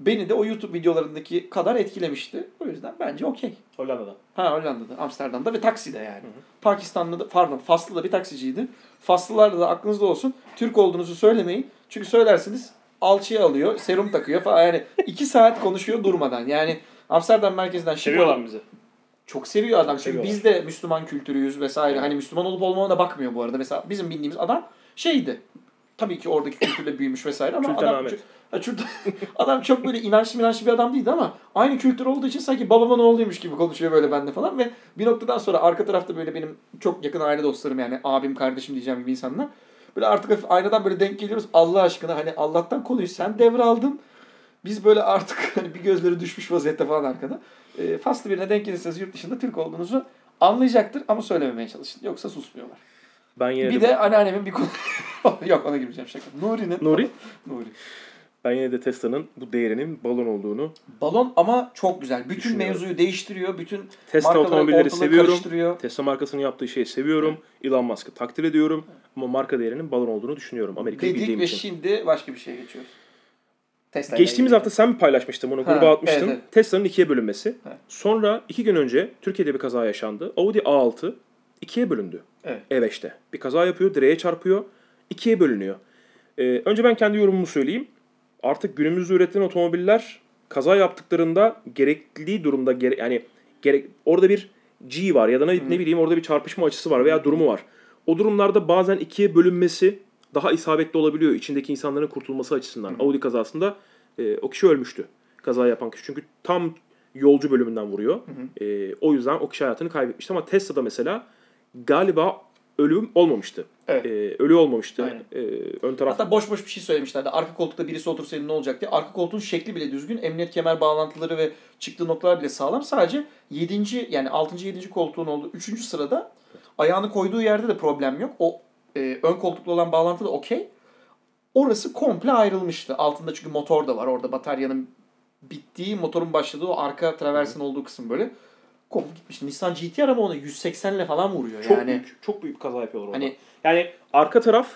Beni de o YouTube videolarındaki kadar etkilemişti. O yüzden bence okey. Hollanda'da. Ha Hollanda'da, Amsterdam'da ve takside yani. Pakistan'da da, pardon Faslı'da bir taksiciydi. Faslılarda da aklınızda olsun. Türk olduğunuzu söylemeyin. Çünkü söylerseniz alçıya alıyor, serum takıyor falan. Yani iki saat konuşuyor durmadan. Yani Amsterdam merkezden Seviyorlar bizi. Çok seviyor adam. Çünkü seviyorlar. biz de Müslüman kültürüyüz vesaire. Hani Müslüman olup olmamana bakmıyor bu arada. Mesela bizim bildiğimiz adam şeydi. Tabii ki oradaki kültürle büyümüş vesaire ama Külten adam, Ahmet. Adam çok böyle inançlı inançlı bir adam değildi ama aynı kültür olduğu için sanki babamın oğluymuş gibi konuşuyor böyle bende falan ve bir noktadan sonra arka tarafta böyle benim çok yakın aile dostlarım yani abim kardeşim diyeceğim gibi insanlar. Böyle artık aynadan böyle denk geliyoruz Allah aşkına hani Allah'tan konuyu sen devraldın. Biz böyle artık hani bir gözleri düşmüş vaziyette falan arkada. E, faslı birine denk gelirseniz yurt dışında Türk olduğunuzu anlayacaktır ama söylememeye çalışın. Yoksa susmuyorlar. Ben yine Bir de, de anneannemin bir konu... Yok ona girmeyeceğim şaka. Nuri'nin... Nuri? Nuri. ben yine de Tesla'nın bu değerinin balon olduğunu Balon ama çok güzel. Bütün mevzuyu değiştiriyor. Bütün Tesla otomobilleri seviyorum. Tesla markasının yaptığı şeyi seviyorum. Elon Musk'ı takdir ediyorum. Ama marka değerinin balon olduğunu düşünüyorum. Amerika'yı Dedik bildiğim ve için. şimdi başka bir şeye geçiyoruz. Tesla Geçtiğimiz hafta sen mi paylaşmıştın bunu? Ha, Gruba atmıştın. evet, evet. Tesla'nın ikiye bölünmesi. Evet. Sonra iki gün önce Türkiye'de bir kaza yaşandı. Audi A6 ikiye bölündü. Evet. E5'te. Bir kaza yapıyor, direğe çarpıyor. ikiye bölünüyor. Ee, önce ben kendi yorumumu söyleyeyim. Artık günümüzde üretilen otomobiller kaza yaptıklarında gerekli durumda gere- yani gerek orada bir G var ya da ne, ne bileyim orada bir çarpışma açısı var veya durumu var. O durumlarda bazen ikiye bölünmesi daha isabetli olabiliyor içindeki insanların kurtulması açısından. Audi kazasında e, o kişi ölmüştü. Kaza yapan kişi. Çünkü tam yolcu bölümünden vuruyor. E, o yüzden o kişi hayatını kaybetmişti. Ama Tesla'da mesela galiba ölüm olmamıştı. Evet. E, ölü olmamıştı. Aynen. E, ön taraf Hatta boş boş bir şey söylemişlerdi. Arka koltukta birisi otursaydı ne olacak diye. Arka koltuğun şekli bile düzgün. Emniyet kemer bağlantıları ve çıktığı noktalar bile sağlam. Sadece 7. yani 6. 7. koltuğun olduğu 3. sırada ayağını koyduğu yerde de problem yok. O e, ön koltuklu olan bağlantı da okey. Orası komple ayrılmıştı. Altında çünkü motor da var. Orada bataryanın bittiği, motorun başladığı o arka traversin olduğu kısım böyle. Komple gitmiş. Nissan GT-R ama onu 180 ile falan vuruyor. çok yani büyük çok büyük kaza yapıyorlar orada. Hani- yani arka taraf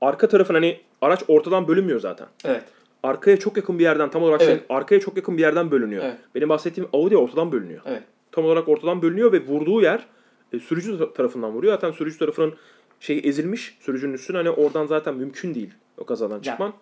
arka tarafın hani araç ortadan bölünmüyor zaten. evet. Arkaya çok yakın bir yerden tam olarak Evet. şey, arkaya çok yakın bir yerden bölünüyor. Evet. Benim bahsettiğim Audi ortadan bölünüyor. Evet. Tam olarak ortadan bölünüyor ve vurduğu yer e, sürücü ta- tarafından vuruyor. Zaten sürücü tarafının şey ezilmiş. Sürücünün üstüne hani oradan zaten mümkün değil o kazadan çıkman.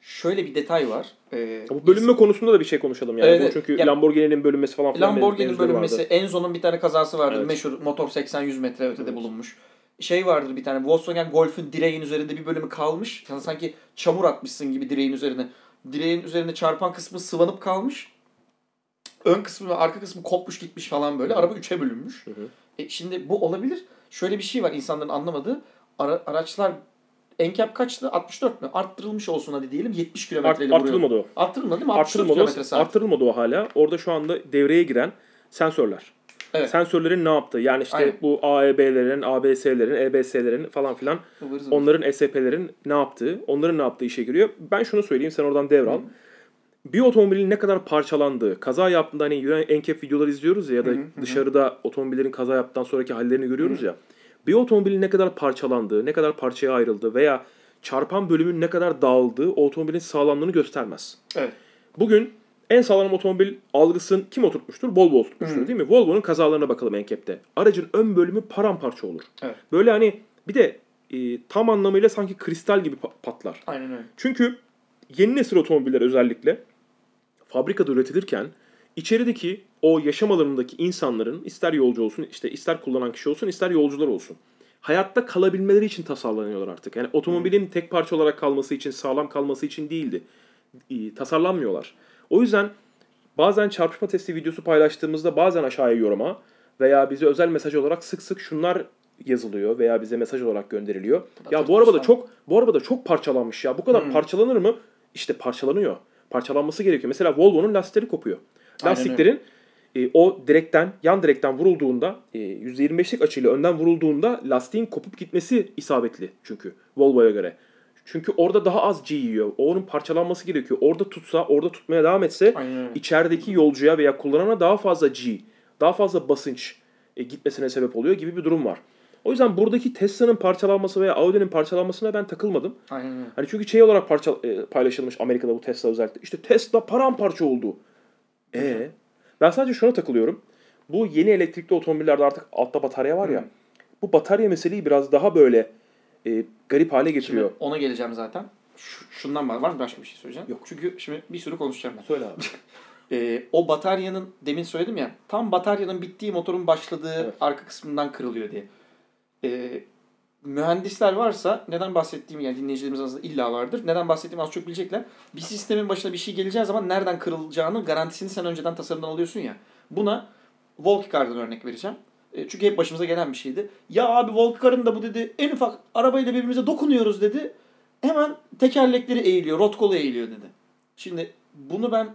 Şöyle bir detay var. Ee, Bu bölünme konusunda da bir şey konuşalım yani. Evet, Bu çünkü Ya- Lamborghini'nin bölünmesi falan filan Lamborghini mevzuları bölünmesi, vardı. Enzo'nun bir tane kazası vardır. Evet. Meşhur motor 80-100 metre ötede Evet. bulunmuş. Şey vardır bir tane Volkswagen Golf'ün direğin üzerinde bir bölümü kalmış. Yani sanki çamur atmışsın gibi direğin üzerine. Direğin üzerine çarpan kısmı sıvanıp kalmış. Ön kısmı ve arka kısmı kopmuş gitmiş falan böyle. Araba üçe bölünmüş. Hı hı. E şimdi bu olabilir. Şöyle bir şey var insanların anlamadığı. Ara- araçlar NCAP kaçtı? 64 mü? Arttırılmış olsun hadi diyelim. 70 Art, kilometreyle vuruyor. arttırılmadı o. Arttırılmadı değil mi? 64 Arttırılmadı, kilometre o, saat. arttırılmadı o hala. Orada şu anda devreye giren sensörler. Evet. Sensörlerin ne yaptığı yani işte Aynen. bu AEB'lerin, ABS'lerin, EBS'lerin falan filan zıvır. onların SP'lerin ne yaptığı, onların ne yaptığı işe giriyor. Ben şunu söyleyeyim sen oradan devral. Bir otomobilin ne kadar parçalandığı, kaza yaptığında hani NCAP videoları izliyoruz ya ya da Hı hı, hı. dışarıda otomobillerin kaza yaptıktan sonraki hallerini görüyoruz ya. Bir otomobilin ne kadar parçalandığı, ne kadar parçaya ayrıldığı veya çarpan bölümün ne kadar dağıldığı o otomobilin sağlamlığını göstermez. Evet. Bugün en sağlam otomobil algısını kim oturtmuştur? Volvo oturtmuştur Hı. değil mi? Volvo'nun kazalarına bakalım NCAP'te. Aracın ön bölümü paramparça olur. Evet. Böyle hani bir de e, tam anlamıyla sanki kristal gibi pa- patlar. Aynen öyle. Çünkü yeni nesil otomobiller özellikle fabrikada üretilirken içerideki o yaşam alanındaki insanların ister yolcu olsun, işte ister kullanan kişi olsun, ister yolcular olsun. Hayatta kalabilmeleri için tasarlanıyorlar artık. Yani otomobilin tek parça olarak kalması için, sağlam kalması için değildi. Tasarlanmıyorlar. O yüzden bazen çarpışma testi videosu paylaştığımızda bazen aşağıya yoruma veya bize özel mesaj olarak sık sık şunlar yazılıyor veya bize mesaj olarak gönderiliyor. Ya bu arabada çok bu arabada çok parçalanmış ya. Bu kadar Hmm. parçalanır mı? İşte parçalanıyor. Parçalanması gerekiyor. Mesela Volvo'nun lastikleri kopuyor. Lastiklerin e, o direkten, yan direkten vurulduğunda, e, %25'lik açıyla önden vurulduğunda lastiğin kopup gitmesi isabetli çünkü Volvo'ya göre. Çünkü orada daha az G yiyor. Onun parçalanması gerekiyor. Orada tutsa, orada tutmaya devam etse Aynen içerideki yolcuya veya kullanana daha fazla G, daha fazla basınç e, gitmesine sebep oluyor gibi bir durum var. O yüzden buradaki Tesla'nın parçalanması veya Audi'nin parçalanmasına ben takılmadım. Aynen öyle. Hani çünkü şey olarak parça, e, paylaşılmış Amerika'da bu Tesla özellikle. İşte Tesla paramparça oldu. E ben sadece şuna takılıyorum. Bu yeni elektrikli otomobillerde artık altta batarya var ya. Hı. Bu batarya meseleyi biraz daha böyle e, garip hale Şimdi getiriyor. ona geleceğim zaten. Şu- şundan var. Var mı başka bir şey söyleyeceğim? Yok. Çünkü şimdi bir sürü konuşacağım ben. Söyle abi. Ee, o bataryanın demin söyledim ya tam bataryanın bittiği motorun başladığı Evet. arka kısmından kırılıyor diye. Ee, mühendisler varsa neden bahsettiğimi yani dinleyicilerimiz arasında illa vardır. Neden bahsettiğimi az çok bilecekler. Bir sistemin başına bir şey geleceği zaman nereden kırılacağını garantisini sen önceden tasarımdan alıyorsun ya. Buna Volkswagen'dan örnek vereceğim. E, Çünkü hep başımıza gelen bir şeydi. Ya abi Volkswagen da bu dedi en ufak arabayla birbirimize dokunuyoruz dedi. Hemen tekerlekleri eğiliyor, rot kolu eğiliyor dedi. Şimdi bunu ben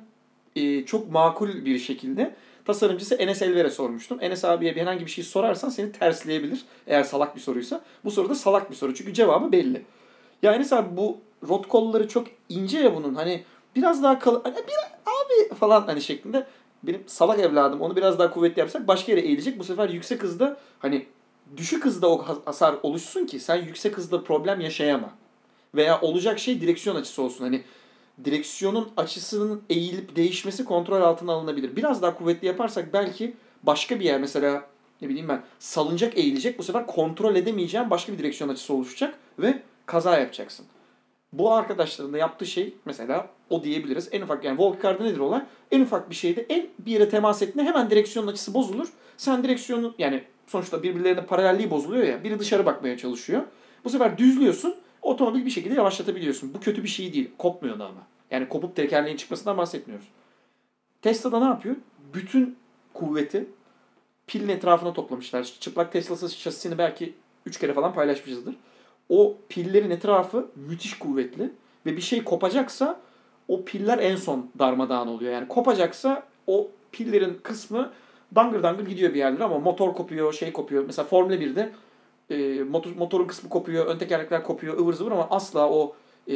e, çok makul bir şekilde tasarımcısı Enes Elver'e sormuştum. Enes abiye bir herhangi bir şey sorarsan seni tersleyebilir. Eğer salak bir soruysa. Bu soru da salak bir soru. Çünkü cevabı belli. Ya Enes abi bu rot kolları çok ince ya bunun. Hani biraz daha kalın. Hani bir abi falan hani şeklinde. Benim salak evladım onu biraz daha kuvvetli yapsak başka yere eğilecek. Bu sefer yüksek hızda hani düşük hızda o has- hasar oluşsun ki sen yüksek hızda problem yaşayama. Veya olacak şey direksiyon açısı olsun. Hani direksiyonun açısının eğilip değişmesi kontrol altına alınabilir. Biraz daha kuvvetli yaparsak belki başka bir yer mesela ne bileyim ben salıncak eğilecek. Bu sefer kontrol edemeyeceğin başka bir direksiyon açısı oluşacak ve kaza yapacaksın. Bu arkadaşların da yaptığı şey mesela o diyebiliriz. En ufak yani Volkswagen'da nedir olay? En ufak bir şeyde en bir yere temas ettiğinde hemen direksiyonun açısı bozulur. Sen direksiyonu yani sonuçta birbirlerine paralelliği bozuluyor ya. Biri dışarı bakmaya çalışıyor. Bu sefer düzlüyorsun. Otomobil bir şekilde yavaşlatabiliyorsun. Bu kötü bir şey değil. Kopmuyor da ama. Yani kopup tekerleğin çıkmasından bahsetmiyoruz. Tesla'da ne yapıyor? Bütün kuvveti pilin etrafına toplamışlar. Çıplak Tesla'sı şasisini belki 3 kere falan paylaşmışızdır. O pillerin etrafı müthiş kuvvetli ve bir şey kopacaksa o piller en son darmadağın oluyor. Yani kopacaksa o pillerin kısmı dangır dangır gidiyor bir yerlere ama motor kopuyor, şey kopuyor. Mesela Formula 1'de e, motor, motorun kısmı kopuyor, ön tekerlekler kopuyor, ıvır zıvır ama asla o e,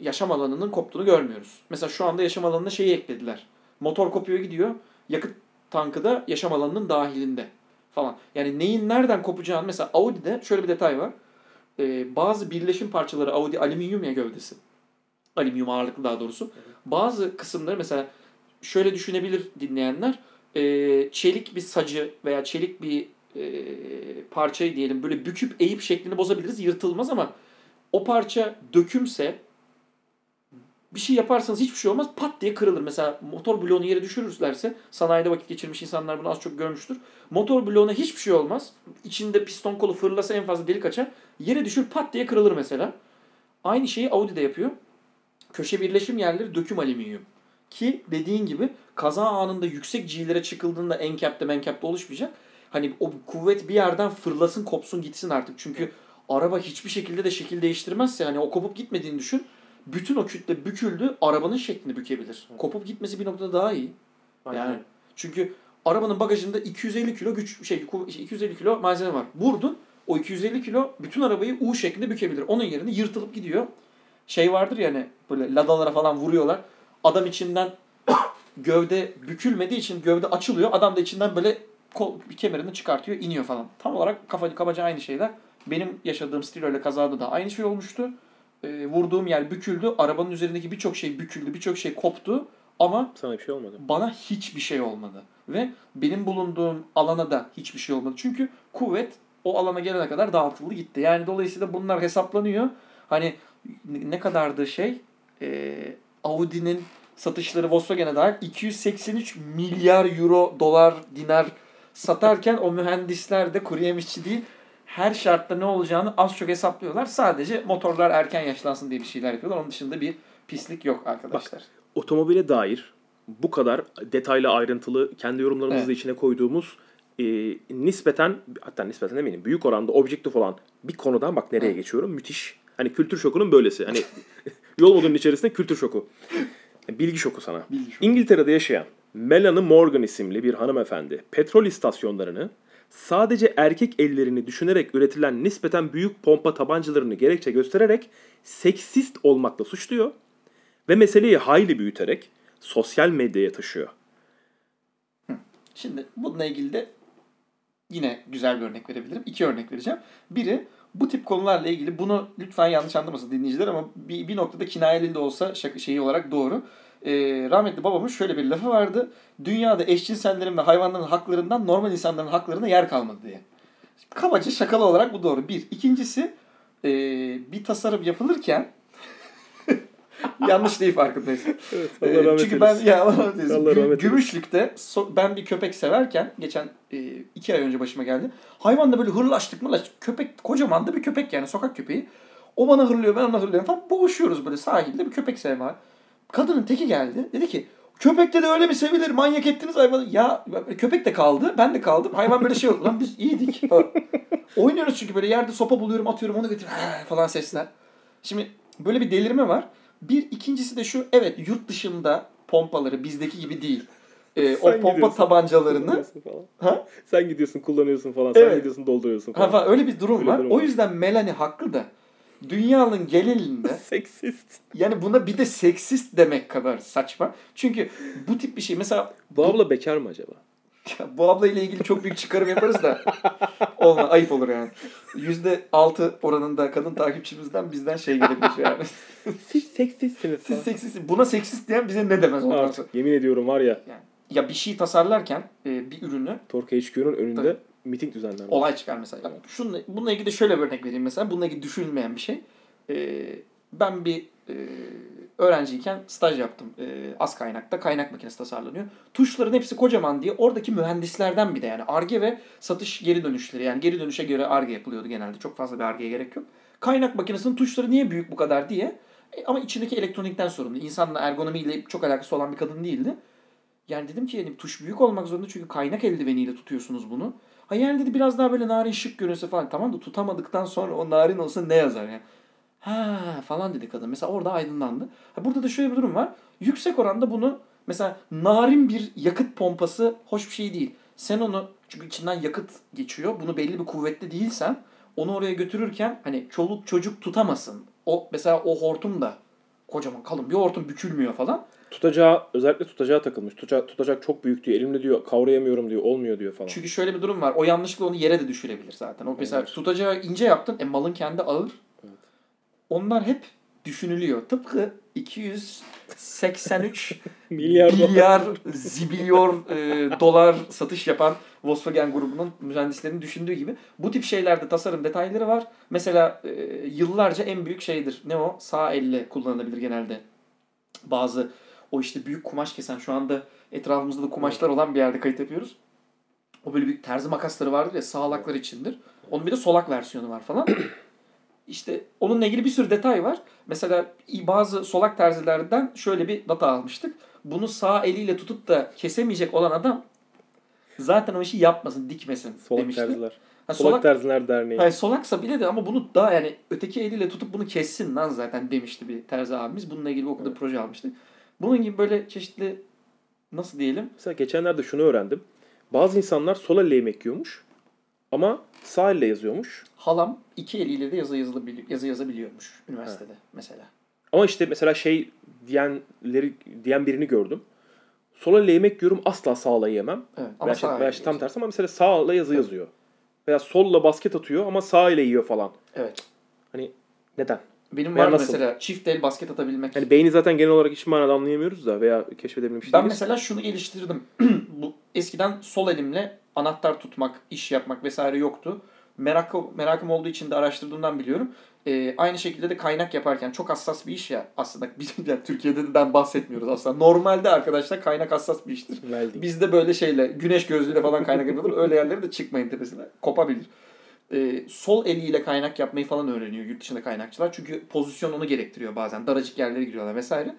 yaşam alanının koptuğunu görmüyoruz. Mesela şu anda yaşam alanına şeyi eklediler. Motor kopuyor gidiyor, yakıt tankı da yaşam alanının dahilinde falan. Yani neyin nereden kopacağını mesela Audi'de şöyle bir detay var. E, bazı birleşim parçaları Audi alüminyum ya gövdesi. Alüminyum ağırlıklı daha doğrusu. Bazı kısımları mesela şöyle düşünebilir dinleyenler. E, çelik bir sacı veya çelik bir e, parçayı diyelim böyle büküp eğip şeklini bozabiliriz. Yırtılmaz ama o parça dökümse bir şey yaparsanız hiçbir şey olmaz. Pat diye kırılır. Mesela motor bloğunu yere düşürürlerse sanayide vakit geçirmiş insanlar bunu az çok görmüştür. Motor bloğuna hiçbir şey olmaz. İçinde piston kolu fırlasa en fazla delik açar. Yere düşür pat diye kırılır mesela. Aynı şeyi Audi de yapıyor. Köşe birleşim yerleri döküm alüminyum. Ki dediğin gibi kaza anında yüksek G'lere çıkıldığında encap'te mencap'te oluşmayacak. Hani o kuvvet bir yerden fırlasın kopsun gitsin artık. Çünkü araba hiçbir şekilde de şekil değiştirmezse hani o kopup gitmediğini düşün. Bütün o kütle büküldü arabanın şeklini bükebilir. Kopup gitmesi bir noktada daha iyi. Yani çünkü arabanın bagajında 250 kilo güç şey kuv- 250 kilo malzeme var. Vurdun o 250 kilo bütün arabayı U şeklinde bükebilir. Onun yerine yırtılıp gidiyor. Şey vardır ya hani böyle ladalara falan vuruyorlar. Adam içinden gövde bükülmediği için gövde açılıyor. Adam da içinden böyle kol, kemerini çıkartıyor, iniyor falan. Tam olarak kafa, kabaca aynı şeyler. Benim yaşadığım Stilo ile kazada da aynı şey olmuştu. Ee, vurduğum yer büküldü. Arabanın üzerindeki birçok şey büküldü, birçok şey koptu. Ama Sana bir şey olmadı. bana hiçbir şey olmadı. Ve benim bulunduğum alana da hiçbir şey olmadı. Çünkü kuvvet o alana gelene kadar dağıtıldı gitti. Yani dolayısıyla bunlar hesaplanıyor. Hani ne kadardı şey? Ee, Audi'nin satışları Volkswagen'e dair 283 milyar euro, dolar, dinar satarken o mühendisler de kuru yemişçi değil her şartta ne olacağını az çok hesaplıyorlar. Sadece motorlar erken yaşlansın diye bir şeyler yapıyorlar. Onun dışında bir pislik yok arkadaşlar. Otomobile dair bu kadar detaylı ayrıntılı kendi yorumlarımızı Evet. içine koyduğumuz e, nispeten hatta nispeten eminim büyük oranda objektif olan bir konudan bak nereye Evet. geçiyorum müthiş. Hani kültür şokunun böylesi. Hani yol modunun içerisinde kültür şoku. Bilgi şoku sana. Bilgi şoku. İngiltere'de yaşayan Melanie Morgan isimli bir hanımefendi petrol istasyonlarını sadece erkek ellerini düşünerek üretilen nispeten büyük pompa tabancalarını gerekçe göstererek seksist olmakla suçluyor ve meseleyi hayli büyüterek sosyal medyaya taşıyor. Şimdi bununla ilgili de yine güzel bir örnek verebilirim. İki örnek vereceğim. Biri bu tip konularla ilgili bunu lütfen yanlış anlamasın dinleyiciler ama bir, bir noktada kinayeli de olsa şaka, şeyi olarak doğru. Ee, rahmetli babamın şöyle bir lafı vardı. Dünyada eşcinsellerin ve hayvanların haklarından normal insanların haklarına yer kalmadı diye. Kabaca şakalı olarak bu doğru. Bir. İkincisi ee, bir tasarım yapılırken yanlış değil farkındayız. Evet, Ee, Çünkü ben ya Allah rahmet eylesin. Allah rahmet. Gümüşlük'te so- ben bir köpek severken geçen e, iki ay önce başıma geldi. Hayvanla böyle hırlaştık mı köpek kocaman da bir köpek yani sokak köpeği. O bana hırlıyor ben ona hırlıyorum falan boğuşuyoruz böyle sahilde bir köpek sevme. Kadının teki geldi dedi ki köpek de öyle mi sevilir manyak ettiniz hayvanı. Ya köpek de kaldı ben de kaldım hayvan böyle şey oldu lan biz iyiydik falan. Oynuyoruz çünkü böyle yerde sopa buluyorum atıyorum onu götür falan sesler. Şimdi böyle bir delirme var. Bir ikincisi de şu evet yurt dışında pompaları bizdeki gibi değil. Ee, o Sen pompa gidiyorsun. tabancalarını falan. ha? Sen gidiyorsun kullanıyorsun falan. Sen Evet. gidiyorsun dolduruyorsun ha falan. falan, öyle bir durum Öyle var. durum o var. yüzden Melanie haklı da dünyanın genelinde Seksist. yani buna bir de seksist demek kadar saçma. Çünkü bu tip bir şey mesela Bu abla bekar mı acaba? Ya bu abla ile ilgili çok büyük çıkarım yaparız da olma ayıp olur yani. Yüzde altı oranında kadın takipçimizden bizden şey gelebilir yani. Siz seksistsiniz. Siz seksist, buna seksist diyen bize ne demez ondan sonra. Yemin ediyorum var ya Yani, ya bir şey tasarlarken e, bir ürünü Torque HQ'nun önünde Tabii. Miting düzenlenmiş. olay çıkar mesela. Şununla, bununla ilgili de şöyle bir örnek vereyim mesela. Bununla ilgili düşünülmeyen bir şey. E, ben bir e, öğrenciyken staj yaptım. E, az kaynakta kaynak makinesi tasarlanıyor. Tuşların hepsi kocaman diye oradaki mühendislerden bir de yani ARGE ve satış geri dönüşleri yani geri dönüşe göre ARGE yapılıyordu genelde. Çok fazla bir ARGE'ye gerek yok. Kaynak makinesinin tuşları niye büyük bu kadar diye. E, ama içindeki elektronikten sorumlu. İnsanla ergonomiyle çok alakası olan bir kadın değildi. Yani dedim ki yani tuş büyük olmak zorunda çünkü kaynak eldiveniyle tutuyorsunuz bunu. Ha yani dedi biraz daha böyle narin şık görünse falan. Tamam da tutamadıktan sonra o narin olsa ne yazar yani. Ha falan dedi kadın. Mesela orada aydınlandı. Ha, burada da şöyle bir durum var. Yüksek oranda bunu mesela narin bir yakıt pompası hoş bir şey değil. Sen onu çünkü içinden yakıt geçiyor. Bunu belli bir kuvvette değilsen onu oraya götürürken hani çoluk çocuk tutamasın. O mesela o hortum da kocaman kalın bir hortum bükülmüyor falan. Tutacağı özellikle tutacağı takılmış. Tutacak, tutacak çok büyük diyor. Elimle diyor kavrayamıyorum diyor. Olmuyor diyor falan. Çünkü şöyle bir durum var. O yanlışlıkla onu yere de düşürebilir zaten. O mesela Evet. tutacağı ince yaptın. E malın kendi ağır. Evet. Onlar hep düşünülüyor. Tıpkı 283 Milyar milyar zibilyor e, dolar satış yapan Volkswagen grubunun mühendislerinin düşündüğü gibi bu tip şeylerde tasarım detayları var. Mesela e, yıllarca en büyük şeydir. Ne o? Sağ elle kullanılabilir genelde. Bazı o işte büyük kumaş kesen şu anda etrafımızda da kumaşlar olan bir yerde kayıt yapıyoruz. O böyle büyük terzi makasları vardır ya sağlaklar içindir. Onun bir de solak versiyonu var falan. İşte onunla ilgili bir sürü detay var. Mesela bazı solak terzilerden şöyle bir data almıştık. Bunu sağ eliyle tutup da kesemeyecek olan adam zaten o işi yapmasın, dikmesin Solak demişti. terziler. Ha, Solak, solak, Terziler Derneği. hayır, solaksa bile de ama bunu daha yani öteki eliyle tutup bunu kessin lan zaten demişti bir terzi abimiz. Bununla ilgili okulda Evet. proje almıştık. Bunun gibi böyle çeşitli nasıl diyelim Mesela geçenlerde şunu öğrendim. Bazı insanlar sol elle yemek yiyormuş. Ama sağ elle yazıyormuş. halam iki eliyle de yazı, yazılabili- yazı yazabiliyormuş üniversitede mesela. Ama işte mesela şey diyenleri diyen birini gördüm. Sol elle yemek yiyorum asla sağla yemem. Evet, ama Veya, sağ veya işte tam tersi ama mesela sağla yazı Evet. yazıyor. Veya solla basket atıyor ama sağ ile yiyor falan. Evet. Hani neden? Benim var nasıl? mesela çift el basket atabilmek. Hani beyni zaten genel olarak hiç manada anlayamıyoruz da veya keşfedebilmiş Ben değiliz. mesela şunu geliştirdim. Bu eskiden sol elimle anahtar tutmak, iş yapmak vesaire yoktu. Merakı, merakım olduğu için de araştırdığımdan biliyorum. Ee, aynı şekilde de kaynak yaparken çok hassas bir iş ya aslında. Bizim yani Türkiye'den bahsetmiyoruz aslında. Normalde arkadaşlar kaynak hassas bir iştir. Welding. Bizde böyle şeyle güneş gözlüğüyle falan kaynak yapılır. Öyle yerlere de çıkmayın tepesine. Kopabilir. Ee, sol eliyle kaynak yapmayı falan öğreniyor yurt dışında kaynakçılar. Çünkü pozisyon onu gerektiriyor bazen. Daracık yerlere giriyorlar vesaire.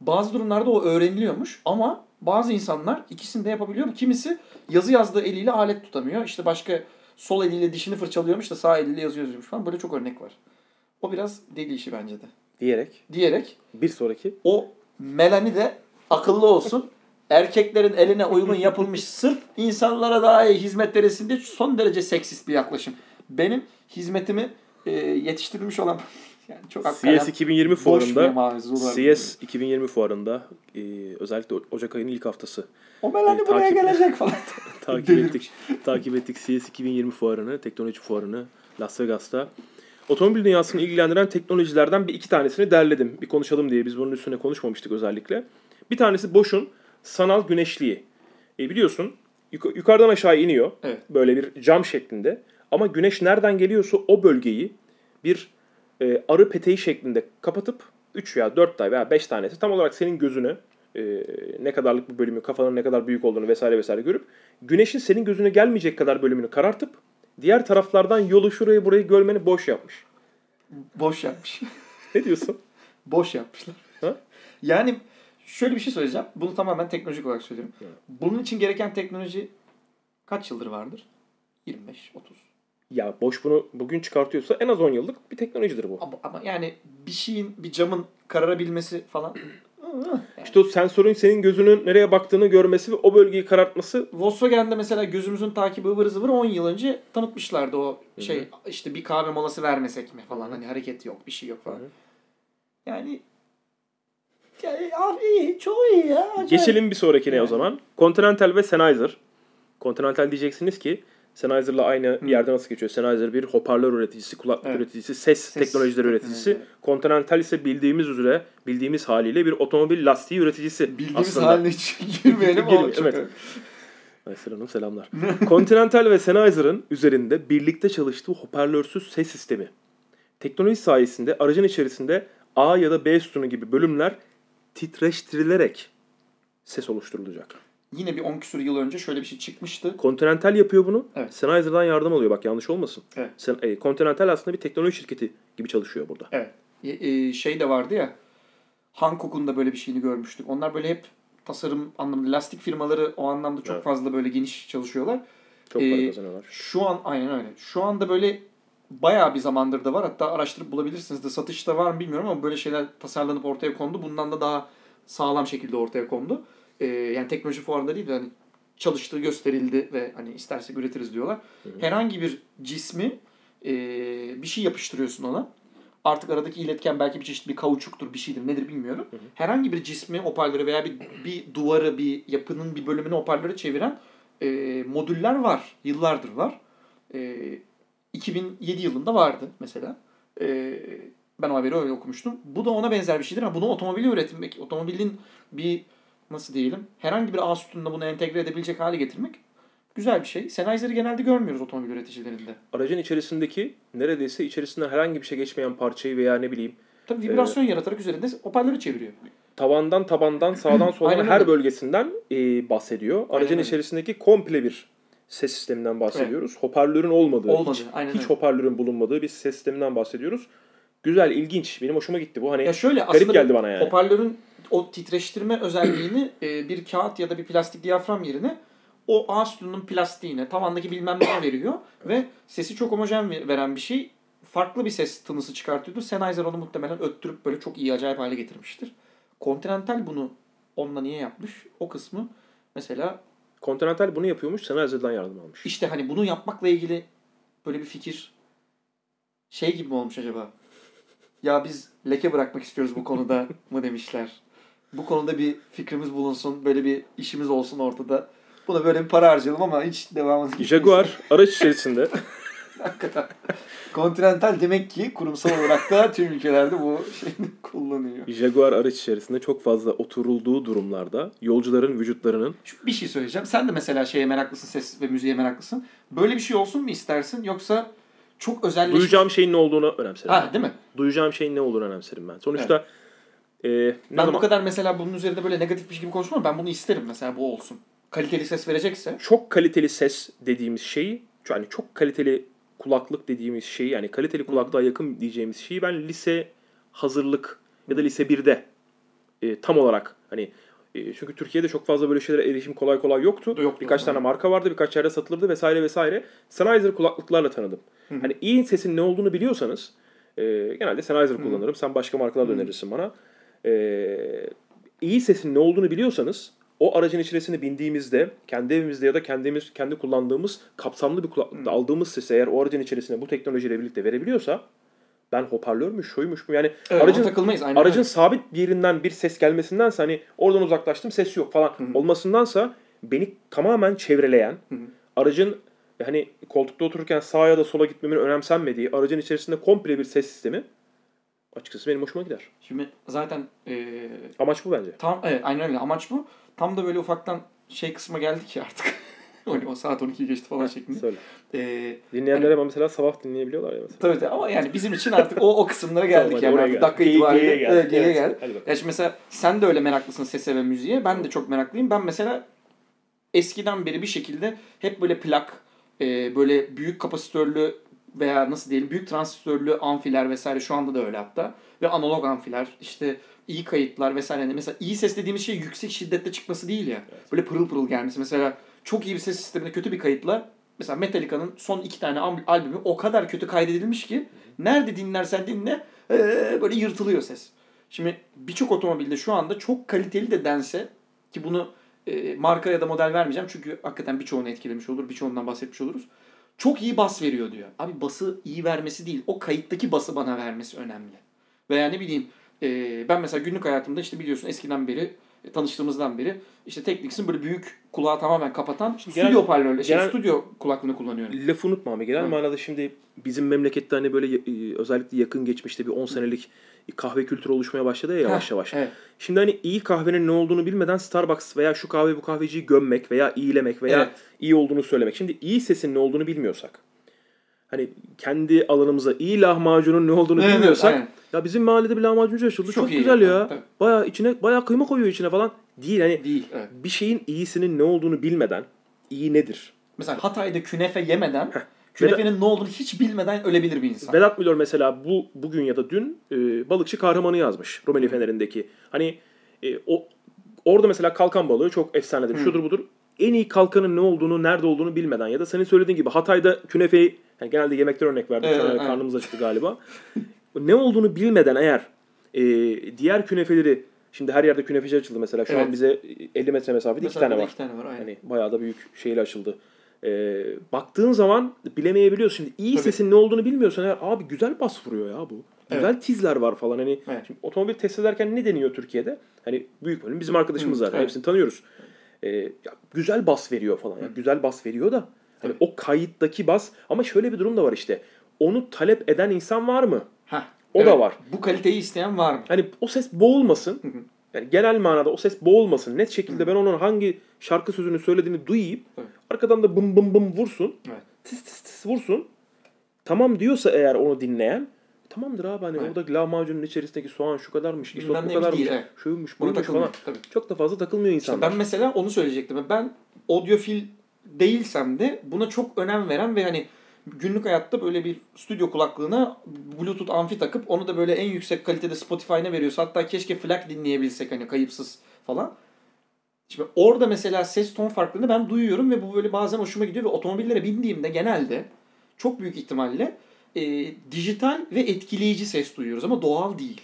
Bazı durumlarda o öğreniliyormuş ama bazı insanlar ikisini de yapabiliyor. Kimisi yazı yazdığı eliyle alet tutamıyor. İşte başka sol eliyle dişini fırçalıyormuş da sağ eliyle yazı yazıyormuş falan. Böyle çok örnek var. O biraz deli işi bence de. Diyerek Diyerek bir sonraki o Melanie de akıllı olsun. erkeklerin eline uygun yapılmış sırf insanlara daha iyi hizmet verilsin diye son derece seksist bir yaklaşım. Benim hizmetimi e, yetiştirilmiş olan yani çok CS 2020 boş bir fuarında. CS 2020 fuarında e, özellikle Ocak ayının ilk haftası O Melanie E, buraya takip- gelecek falan. takip ettik. takip ettik CS 2020 fuarını, teknoloji fuarını Las Vegas'ta. Otomobil dünyasını ilgilendiren teknolojilerden bir iki tanesini derledim. Bir konuşalım diye biz bunun üstüne konuşmamıştık özellikle. Bir tanesi Bosch'un sanal güneşliği. E biliyorsun yuk- yukarıdan aşağı iniyor. Evet. Böyle bir cam şeklinde. Ama güneş nereden geliyorsa o bölgeyi bir e, arı peteği şeklinde kapatıp 3 veya 4 tane veya 5 tanesi tam olarak senin gözünü e, ne kadarlık bir bölümü, kafanın ne kadar büyük olduğunu vesaire vesaire görüp güneşin senin gözüne gelmeyecek kadar bölümünü karartıp diğer taraflardan yolu şurayı burayı görmeni boş yapmış. Boş yapmış. Ne diyorsun? Boş yapmışlar. Ha? Yani şöyle bir şey söyleyeceğim. Bunu tamamen teknolojik olarak söylüyorum. Evet. Bunun için gereken teknoloji kaç yıldır vardır? 25, 30. ya boş bunu bugün çıkartıyorsa en az 10 yıllık bir teknolojidir bu. Ama, ama yani bir şeyin, bir camın kararabilmesi falan. İşte o sensörün senin gözünün nereye baktığını görmesi ve o bölgeyi karartması Volkswagen'de mesela gözümüzün takibi ıvır zıvır 10 yıl önce tanıtmışlardı o şey hı. işte bir kahve molası vermesek mi falan hani hareket yok bir şey yok falan. Hı hı. Yani yani abi iyi çok iyi ya. acayip. Geçelim bir sonrakine o Yani. zaman. Continental ve Sennheiser. Continental diyeceksiniz ki Sennheiser'la aynı yerde nasıl geçiyor? Sennheiser bir hoparlör üreticisi, kulaklık Evet. üreticisi, ses, Ses teknolojileri üreticisi. Continental ise bildiğimiz üzere, bildiğimiz haliyle bir otomobil lastiği üreticisi. Bildiğimiz aslında. haline hiç girmeyelim Girmeyelim, evet. Aysel Hanım selamlar. Continental ve Sennheiser'ın üzerinde birlikte çalıştığı hoparlörsüz ses sistemi. Teknoloji sayesinde aracın içerisinde A ya da B sütunu gibi bölümler titreştirilerek ses oluşturulacak. Yine bir 10 küsur yıl önce şöyle bir şey çıkmıştı. Continental yapıyor bunu. Evet. Sennheiser'dan yardım alıyor. Bak yanlış olmasın. Evet. Sen, e, Continental aslında bir teknoloji şirketi gibi çalışıyor burada. Evet. E, e, şey de vardı ya. Hankook'un da böyle bir şeyini görmüştük. Onlar böyle hep tasarım anlamında lastik firmaları o anlamda çok Evet. fazla böyle geniş çalışıyorlar. Çok Ee, para kazanıyorlar. Şu an aynen öyle. Şu anda böyle bayağı bir zamandır da var. Hatta araştırıp bulabilirsiniz de satışta var mı bilmiyorum ama böyle şeyler tasarlanıp ortaya kondu. Bundan da daha sağlam şekilde ortaya kondu. Ee, yani teknoloji fuarında değil de hani çalıştığı gösterildi ve hani istersek üretiriz diyorlar. Herhangi bir cismi e, bir şey yapıştırıyorsun ona. Artık aradaki iletken belki bir çeşit bir kauçuktur, bir şeydir, nedir bilmiyorum. Herhangi bir cismi hoparlörü veya bir, bir duvarı, bir yapının bir bölümünü hoparlöre çeviren e, modüller var. Yıllardır var. E, 2007 yılında vardı mesela. E, ben o haberi öyle okumuştum. Bu da ona benzer bir şeydir ama bunu otomobili üretmek, otomobilin bir nasıl diyelim herhangi bir ağ sütununa bunu entegre edebilecek hale getirmek güzel bir şey. Sennheiser'ı genelde görmüyoruz otomobil üreticilerinde. Aracın içerisindeki neredeyse içerisinden herhangi bir şey geçmeyen parçayı veya ne bileyim Tabii vibrasyon yaratarak üzerinde hoparlörü çeviriyor. tavandan tabandan sağdan soldan Aynen her öyle. bölgesinden e, bahsediyor. Aracın öyle. içerisindeki komple bir ses sisteminden bahsediyoruz. Hoparlörün olmadığı, Olmadı, hiç, aynen hiç öyle. hoparlörün bulunmadığı bir ses sisteminden bahsediyoruz. Güzel, ilginç. Benim hoşuma gitti bu. Hani Ya şöyle garip geldi bana yani. hoparlörün o titreştirme özelliğini e, bir kağıt ya da bir plastik diyafram yerine o ağ sütununun plastiğine, tavandaki bilmem neye veriyor ve sesi çok homojen ver- veren bir şey. Farklı bir ses tınısı çıkartıyordu. Sennheiser onu muhtemelen öttürüp böyle çok iyi acayip hale getirmiştir. Continental bunu onunla niye yapmış? O kısmı mesela Continental bunu yapıyormuş, Sennheiser'dan yardım almış. işte hani bunu yapmakla ilgili böyle bir fikir şey gibi mi olmuş acaba? Ya biz leke bırakmak istiyoruz bu konuda mı demişler. Bu konuda bir fikrimiz bulunsun, böyle bir işimiz olsun ortada. Buna böyle bir para harcayalım ama hiç devamını gitmesin. Jaguar araç içerisinde Hakikaten. Continental demek ki kurumsal olarak da tüm ülkelerde bu şeyini kullanıyor. Jaguar araç içerisinde çok fazla oturulduğu durumlarda yolcuların vücutlarının Şu- Bir şey söyleyeceğim. Sen de mesela şeye meraklısın, ses ve müziğe meraklısın. Böyle bir şey olsun mu istersin yoksa çok özelleşmiş... duyacağım şeyin ne olduğunu önemserim. Ha değil mi? Duyacağım şeyin ne olduğunu önemserim ben. Sonuçta e, ne Ben zaman bu kadar mesela bunun üzerinde böyle negatif bir şey gibi konuşmam. Ben bunu isterim mesela bu olsun. Kaliteli ses verecekse. çok kaliteli ses dediğimiz şeyi yani çok kaliteli kulaklık dediğimiz şeyi yani kaliteli kulaklığa yakın diyeceğimiz şeyi ben lise hazırlık ya da lise 1'de e, tam olarak hani e, çünkü Türkiye'de çok fazla böyle şeylere erişim kolay kolay yoktu. Yoktu. Birkaç tane marka vardı, birkaç yerde satılırdı vesaire vesaire. Sennheiser kulaklıklarla tanıdım. Hani iyi sesin ne olduğunu biliyorsanız e, genelde Sennheiser kullanırım. Sen başka markalar önerirsin bana. E, iyi sesin ne olduğunu biliyorsanız o aracın içerisine bindiğimizde kendi evimizde ya da kendimiz kendi kullandığımız kapsamlı bir kulaklıkta aldığımız sesi eğer o aracın içerisine bu teknolojiyle birlikte verebiliyorsa ben hoparlörmüş, şuymuş mu yani Evet, aracın takılmayız. Aynen aracın öyle. sabit bir yerinden bir ses gelmesindense hani oradan uzaklaştım ses yok falan olmasındansa beni tamamen çevreleyen aracın hani koltukta otururken sağa ya da sola gitmemin önemsenmediği aracın içerisinde komple bir ses sistemi açıkçası benim hoşuma gider. Şimdi zaten e, Amaç bu bence. tam evet, aynen öyle. Amaç bu. Tam da böyle ufaktan şey kısma geldik ki artık. o saat 12'yi geçti falan şeklinde. Söyle. E, Dinleyenler ama mesela sabah dinleyebiliyorlar ya mesela. tabii tabii ama yani bizim için artık o o kısımlara geldik Tamam, hadi yani. oraya Artık gel. dakika Geyiğe- itibariyle geyiğe gel. evet, geyiğe Evet. gel. Hadi bakalım. Ya şimdi mesela sen de öyle meraklısın sese ve müziğe. Ben de çok meraklıyım. Ben mesela eskiden beri bir şekilde hep böyle plak, e, böyle büyük kapasitörlü veya nasıl diyelim büyük transistörlü amfiler vesaire şu anda da öyle hatta. Ve analog amfiler işte iyi kayıtlar vesaire. Yani mesela iyi ses dediğimiz şey yüksek şiddette çıkması değil ya. Böyle pırıl pırıl gelmesi. Mesela çok iyi bir ses sisteminde kötü bir kayıtla mesela Metallica'nın son iki tane albümü o kadar kötü kaydedilmiş ki nerede dinlersen dinle ee, böyle yırtılıyor ses. Şimdi birçok otomobilde şu anda çok kaliteli de dense ki bunu e, marka ya da model vermeyeceğim çünkü hakikaten birçoğunu etkilemiş olur, birçoğundan bahsetmiş oluruz. Çok iyi bas veriyor diyor. Abi bası iyi vermesi değil, o kayıttaki bası bana vermesi önemli. Veya ne bileyim e, ben mesela günlük hayatımda işte biliyorsun eskiden beri tanıştığımızdan beri işte Technics'in böyle büyük kulağı tamamen kapatan stüdyo genel- hoparlörle, şey, genel- stüdyo kulaklığını kullanıyorum. Lafı unutma ama genel Hı. manada şimdi bizim memlekette hani böyle e, özellikle yakın geçmişte bir 10 senelik kahve kültürü oluşmaya başladı ya yavaş Heh, yavaş. Evet. Şimdi hani iyi kahvenin ne olduğunu bilmeden Starbucks veya şu kahve bu kahveciyi gömmek veya iyilemek veya Evet. iyi olduğunu söylemek. Şimdi iyi sesin ne olduğunu bilmiyorsak hani kendi alanımıza iyi lahmacunun ne olduğunu Evet, bilmiyorsak aynen. ya bizim mahallede bir lahmacuncu açıldı çok, Çok güzel ya, tabii. Bayağı içine bayağı kıyma koyuyor içine falan. Değil hani Değil. Evet. bir şeyin iyisinin ne olduğunu bilmeden iyi nedir? Mesela Hatay'da künefe yemeden, künefenin ne olduğunu hiç bilmeden ölebilir bir insan. Vedat Milor mesela bu bugün ya da dün e, balıkçı kahramanı yazmış Rumeli Feneri'ndeki. Hani e, o orada mesela kalkan balığı çok efsanedir. Şudur budur. En iyi kalkanın ne olduğunu, nerede olduğunu bilmeden ya da senin söylediğin gibi Hatay'da künefeyi yani genelde yemekler örnek verdim. Evet, evet. karnımız acıktı galiba. ne olduğunu bilmeden eğer e, diğer künefeleri şimdi her yerde künefeci açıldı mesela. Şu Evet. an bize 50 metre mesafede iki tane var. iki tane var. Aynen. Hani bayağı da büyük şeyle açıldı. Ee, baktığın zaman bilemeyebiliyorsun. Şimdi iyi Tabii. sesin ne olduğunu bilmiyorsan eğer abi güzel bas vuruyor ya bu. Güzel tizler var falan hani. Evet. Şimdi otomobil test ederken ne deniyor Türkiye'de? Hani büyük bölüm bizim arkadaşımız zaten. evet. Hepsini tanıyoruz. Ee, ya güzel bas veriyor falan. Ya güzel bas veriyor da hani o kayıttaki bas ama şöyle bir durum da var işte. Onu talep eden insan var mı? Heh, O da var. Bu kaliteyi isteyen var mı? Hani o ses boğulmasın. Yani genel manada o ses boğulmasın. Net şekilde ben onun hangi şarkı sözünü söylediğini duyayım. Evet. Arkadan da bım bım bım vursun. Evet. Tıs tıs tıs vursun. Tamam diyorsa eğer onu dinleyen tamamdır abi hani Evet. oradaki lahmacunun içerisindeki soğan şu kadarmış, isot bu kadarmış, değil, evet. şuymuş, buymuş falan. Tabii. Çok da fazla takılmıyor İşte insanlar. ben mesela onu söyleyecektim. Ben audiofil değilsem de buna çok önem veren ve hani günlük hayatta böyle bir stüdyo kulaklığına Bluetooth amfi takıp onu da böyle en yüksek kalitede Spotify'ına veriyorsa hatta keşke FLAC dinleyebilsek hani kayıpsız falan. Şimdi orada mesela ses ton farklılığını ben duyuyorum ve bu böyle bazen hoşuma gidiyor ve otomobillere bindiğimde genelde çok büyük ihtimalle e, dijital ve etkileyici ses duyuyoruz ama doğal değil.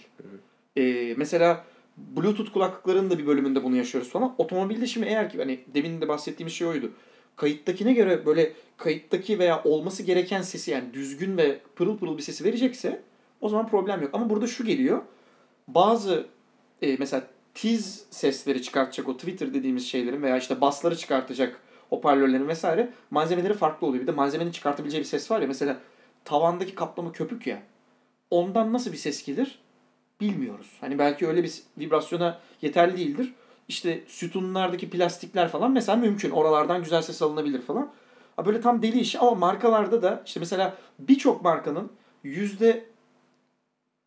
E, mesela Bluetooth kulaklıkların da bir bölümünde bunu yaşıyoruz falan. Otomobilde şimdi eğer ki hani demin de bahsettiğimiz şey oydu. Kayıttakine göre böyle kayıttaki veya olması gereken sesi yani düzgün ve pırıl pırıl bir sesi verecekse o zaman problem yok. Ama burada şu geliyor. Bazı e, mesela tiz sesleri çıkartacak o Twitter dediğimiz şeylerin veya işte basları çıkartacak hoparlörlerin vesaire malzemeleri farklı oluyor. Bir de malzemenin çıkartabileceği bir ses var ya mesela tavandaki kaplama köpük ya. Ondan nasıl bir ses gelir bilmiyoruz. Hani belki öyle bir vibrasyona yeterli değildir. İşte sütunlardaki plastikler falan mesela mümkün. Oralardan güzel ses alınabilir falan. Ha böyle tam deli işi ama markalarda da işte mesela birçok markanın yüzde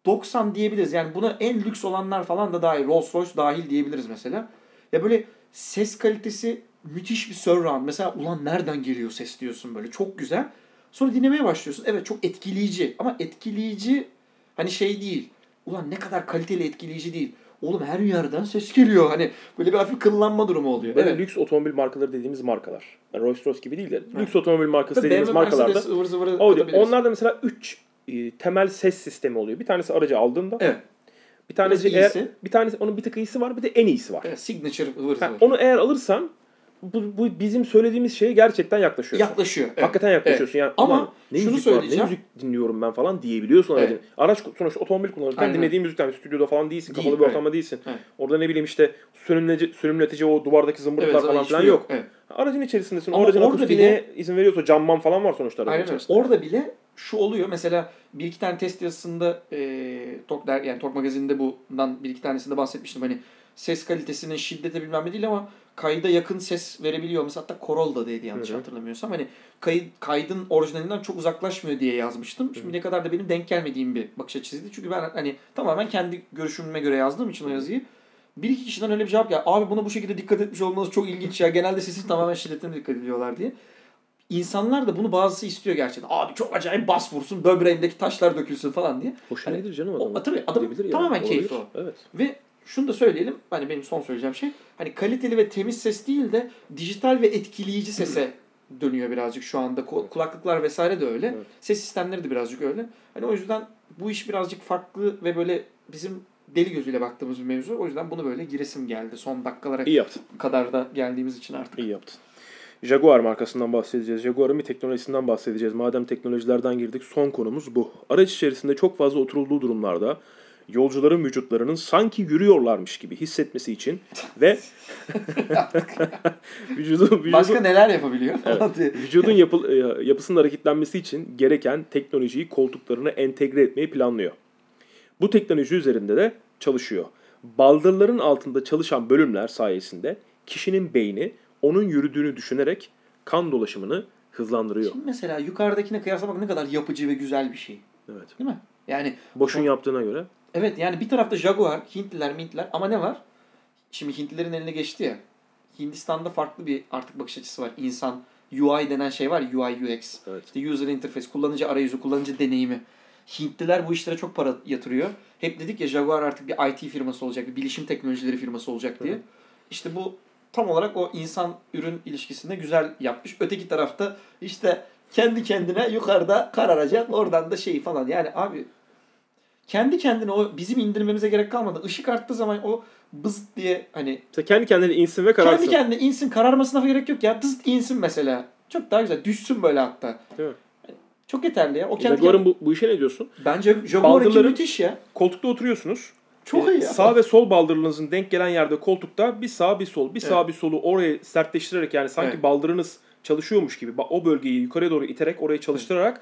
90 diyebiliriz. Yani buna en lüks olanlar falan da dahil. Rolls Royce dahil diyebiliriz mesela. Ya böyle ses kalitesi müthiş bir surround. Mesela ulan nereden geliyor ses diyorsun böyle. Çok güzel. Sonra dinlemeye başlıyorsun. Evet çok etkileyici. Ama etkileyici hani şey değil. Ulan ne kadar kaliteli etkileyici değil. Oğlum her yerden ses geliyor. Hani böyle bir hafif kıllanma durumu oluyor. Böyle evet. lüks otomobil markaları dediğimiz markalar. Yani Rolls Royce gibi değil de lüks otomobil markası Tabii dediğimiz BMW, markalarda Mercedes ıvır zıvırı Audi. katabiliriz. Onlarda mesela 3 temel ses sistemi oluyor. Bir tanesi aracı aldığında Evet. Bir tanesi eğer, bir tanesi onun bir tık iyisi var bir de en iyisi var. Evet, signature ıvır zıvır. onu eğer alırsan bu, bu bizim söylediğimiz şeye gerçekten yaklaşıyorsun. yaklaşıyor. Evet. Hakikaten yaklaşıyorsun. Yani, Ama ulan ne şunu müzik var, ne söyleyeceğim. müzik dinliyorum ben falan diyebiliyorsun Evet. aracın. Araç sonuçta otomobil kullanırken Aynen. dinlediğin müzikten stüdyoda falan değilsin. Değil, kapalı bir evet. ortamda değilsin. Evet. Orada ne bileyim işte sönümletici, sönümletici o duvardaki zımbırtılar Evet, falan filan hiçbir yok. Evet. Aracın içerisindesin. Ama aracın orada akustiğine izin veriyorsa camman falan var sonuçta aracın Aynen içerisinde. Orada bile şu oluyor. Mesela bir iki tane test yazısında e, Tok der yani Tok magazininde bundan bir iki tanesinde bahsetmiştim. Hani ses kalitesinin şiddete bilmem ne değil ama kayda yakın ses verebiliyor. Mesela hatta Corolla'daydı yanlış Hı hı. hatırlamıyorsam. Hani kayıt, kaydın orijinalinden çok uzaklaşmıyor diye yazmıştım. Şimdi ne kadar da benim denk gelmediğim bir bakış açısıydı. Çünkü ben hani tamamen kendi görüşümüme göre yazdığım için o yazıyı. Bir iki kişiden öyle bir cevap geldi. Abi buna bu şekilde dikkat etmiş olmanız çok ilginç ya. Genelde sesin tamamen şiddetine dikkat ediyorlar diye. İnsanlar da bunu bazısı istiyor gerçekten. Abi çok acayip bas vursun, böbreğimdeki taşlar dökülsün falan diye. Hoşuna Hani gider canım o- adamın. tabii, adam Gidebilir yani. tamamen keyfi o. Evet. Ve şunu da söyleyelim. Hani benim son söyleyeceğim şey. Hani kaliteli ve temiz ses değil de dijital ve etkileyici sese dönüyor birazcık şu anda. Kulaklıklar vesaire de öyle. Evet. Ses sistemleri de birazcık öyle. Hani o yüzden bu iş birazcık farklı ve böyle bizim deli gözüyle baktığımız bir mevzu. O yüzden bunu böyle giresim geldi. Son dakikalara İyi yaptın. kadar da geldiğimiz için artık. İyi yaptın. Jaguar markasından bahsedeceğiz. Jaguar'ın bir teknolojisinden bahsedeceğiz. Madem teknolojilerden girdik son konumuz bu. Araç içerisinde çok fazla oturulduğu durumlarda yolcuların vücutlarının sanki yürüyorlarmış gibi hissetmesi için ve vücudu, vücudu, Başka neler yapabiliyor? Evet. vücudun yapı, e, yapısının hareketlenmesi için gereken teknolojiyi koltuklarına entegre etmeyi planlıyor. Bu teknoloji üzerinde de çalışıyor. Baldırların altında çalışan bölümler sayesinde kişinin beyni onun yürüdüğünü düşünerek kan dolaşımını hızlandırıyor. Şimdi mesela yukarıdakine kıyaslamak ne kadar yapıcı ve güzel bir şey. Evet. Değil mi? Yani Boş'un yaptığına göre evet yani bir tarafta Jaguar, Hintliler, Mintliler ama ne var? Şimdi Hintlilerin eline geçti ya. Hindistan'da farklı bir artık bakış açısı var. İnsan UI denen şey var. UI UX. evet. İşte user interface, kullanıcı arayüzü, kullanıcı deneyimi. Hintliler bu işlere çok para yatırıyor. Hep dedik ya Jaguar artık bir IT firması olacak, bir bilişim teknolojileri firması olacak diye. Hı. İşte bu tam olarak o insan ürün ilişkisinde güzel yapmış. Öteki tarafta işte kendi kendine yukarıda kararacak oradan da şey falan. Yani abi kendi kendine o bizim indirmemize gerek kalmadı. Işık arttığı zaman o bız diye hani Mesela kendi kendine insin ve kararsın. kendi kendine insin kararmasına gerek yok ya. Dız insin mesela. Çok daha güzel. Düşsün böyle hatta. Değil mi? Çok yeterli ya. O kendi Jaguar'ın bu, bu işe ne diyorsun? Bence Baldırların- müthiş ya. Koltukta oturuyorsunuz. Çok Ee, iyi ya. Sağ ve sol baldırınızın denk gelen yerde koltukta bir sağ bir sol, bir sağ bir solu oraya sertleştirerek yani sanki Evet. baldırınız çalışıyormuş gibi ba- o bölgeyi yukarıya doğru iterek orayı çalıştırarak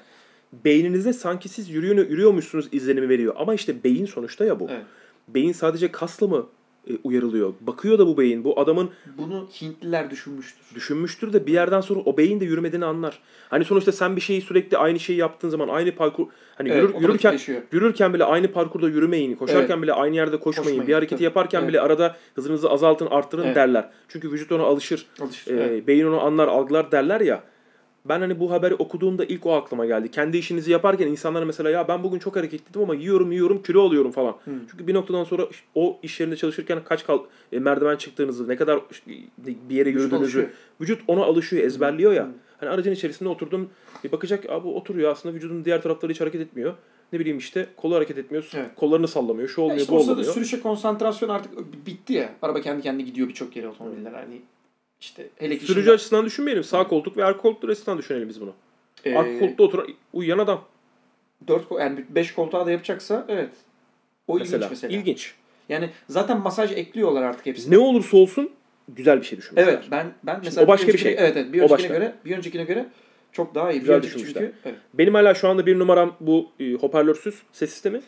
beyninize sanki siz yürüyor, yürüyormuşsunuz izlenimi veriyor. Ama işte beyin sonuçta ya bu. Evet. Beyin sadece kasla mı e, uyarılıyor? Bakıyor da bu beyin. Bu adamın Bunu Hintliler düşünmüştür. düşünmüştür de bir yerden sonra o beyin de yürümediğini anlar. Hani sonuçta sen bir şeyi sürekli aynı şeyi yaptığın zaman aynı parkur hani Evet, yürür, yürürken yürürken bile aynı parkurda yürümeyin, koşarken Evet. bile aynı yerde koşmayın, Koşmayın, bir hareketi yaparken Evet. bile arada hızınızı azaltın, arttırın Evet. derler. Çünkü vücut ona alışır. Alışır. Ee, Evet. beyin onu anlar, algılar derler ya. Ben hani bu haberi okuduğumda ilk o aklıma geldi. Kendi işinizi yaparken insanlara mesela ya ben bugün çok hareketliydim ama yiyorum yiyorum kilo alıyorum falan. Hı. Çünkü bir noktadan sonra o iş yerinde çalışırken kaç kal e, merdiven çıktığınızı, ne kadar bir yere Vücut yürüdüğünüzü alışıyor. vücut ona alışıyor, ezberliyor ya. Hı. Hani aracın içerisinde oturdum, bir bakacak abi oturuyor aslında vücudun diğer tarafları hiç hareket etmiyor. Ne bileyim işte kolu hareket etmiyor, Evet. kollarını sallamıyor, şu Ya olmuyor, işte bu o sırada olmuyor. sürüşe konsantrasyon artık bitti ya. Araba kendi kendine gidiyor birçok yere otomobiller. Hani işte hele ki Sürücü şimdi- açısından düşünmeyelim. Sağ koltuk ve arka koltuk açısından düşünelim biz bunu. Ee, Arka koltukta oturan uyuyan adam. 4 yani 5 koltuğa da yapacaksa evet. O Mesela. ilginç mesela. İlginç. Yani zaten masaj ekliyorlar artık hepsine. Ne olursa olsun güzel bir şey düşünmüşler. Evet ben ben mesela o başka bir öncekine- şey. Evet evet bir öncekine göre bir öncekine göre çok daha iyi. Güzel bir düşünmüşler. çünkü evet. Benim hala şu anda bir numaram bu e, hoparlörsüz ses sistemi.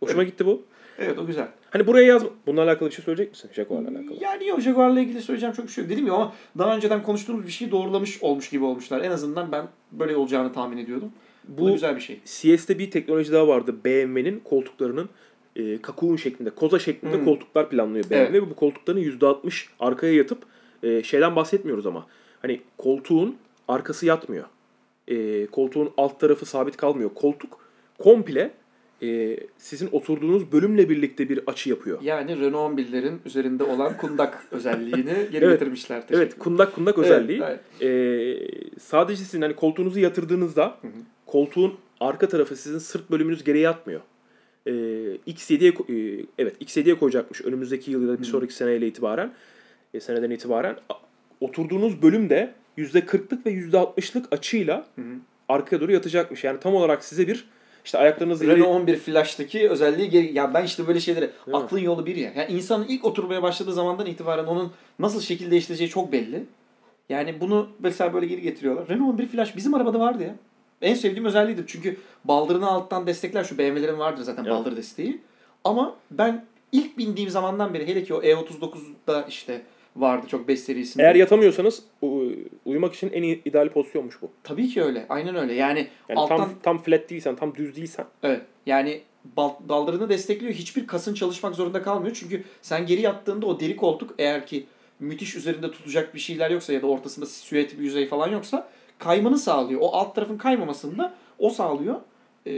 Hoşuma gitti bu. Evet o güzel. Hani buraya yazma. Bununla alakalı bir şey söyleyecek misin? Jaguar'la alakalı. Yani yok Jaguar'la ilgili söyleyeceğim çok bir şey yok. Dedim ya ama daha önceden konuştuğumuz bir şeyi doğrulamış olmuş gibi olmuşlar. En azından ben böyle olacağını tahmin ediyordum. Bu, Bu güzel bir şey. CS'te bir teknoloji daha vardı. BMW'nin koltuklarının e, kakun şeklinde, koza şeklinde Hmm. koltuklar planlıyor BMW. Ve bu koltukların %60 arkaya yatıp e, şeyden bahsetmiyoruz ama. Hani koltuğun arkası yatmıyor. E, koltuğun alt tarafı sabit kalmıyor. Koltuk komple e, sizin oturduğunuz bölümle birlikte bir açı yapıyor. Yani Renault 11'lerin üzerinde olan kundak özelliğini geri Evet. getirmişler. Evet, kundak kundak Evet, özelliği. evet. Ee, sadece sizin hani koltuğunuzu yatırdığınızda Hı hı. koltuğun arka tarafı sizin sırt bölümünüz geriye atmıyor. e, X7'ye ko- e, evet X7'ye koyacakmış önümüzdeki yıl ya da bir Hı. sonraki seneyle itibaren e, seneden itibaren oturduğunuz bölümde %40'lık ve %60'lık açıyla Hı hı. arkaya doğru yatacakmış. Yani tam olarak size bir işte ayaklarınızı ileri- Renault 11 Flash'taki özelliği geri... Ya ben işte böyle şeyleri... mi? Aklın yolu bir ya. Yani insanın ilk oturmaya başladığı zamandan itibaren onun nasıl şekil değiştireceği çok belli. Yani bunu mesela böyle geri getiriyorlar. Renault 11 Flash bizim arabada vardı ya. En sevdiğim özelliğidir. Çünkü baldırını alttan destekler. Şu BMW'lerin vardır zaten Evet. baldır desteği. Ama ben ilk bindiğim zamandan beri hele ki o E39'da işte vardı çok 5 serisinde. eğer yatamıyorsanız uyumak için en iyi, ideal pozisyonmuş bu. Tabii ki öyle. Aynen öyle. Yani, Yani alttan tam tam flat değilsen, tam düz değilsen Evet. Yani bal- daldırını destekliyor. Hiçbir kasın çalışmak zorunda kalmıyor. Çünkü sen geri yattığında o deri koltuk eğer ki müthiş üzerinde tutacak bir şeyler yoksa ya da ortasında süeti bir yüzey falan yoksa kaymanı sağlıyor. O alt tarafın kaymamasını da o sağlıyor. Ee,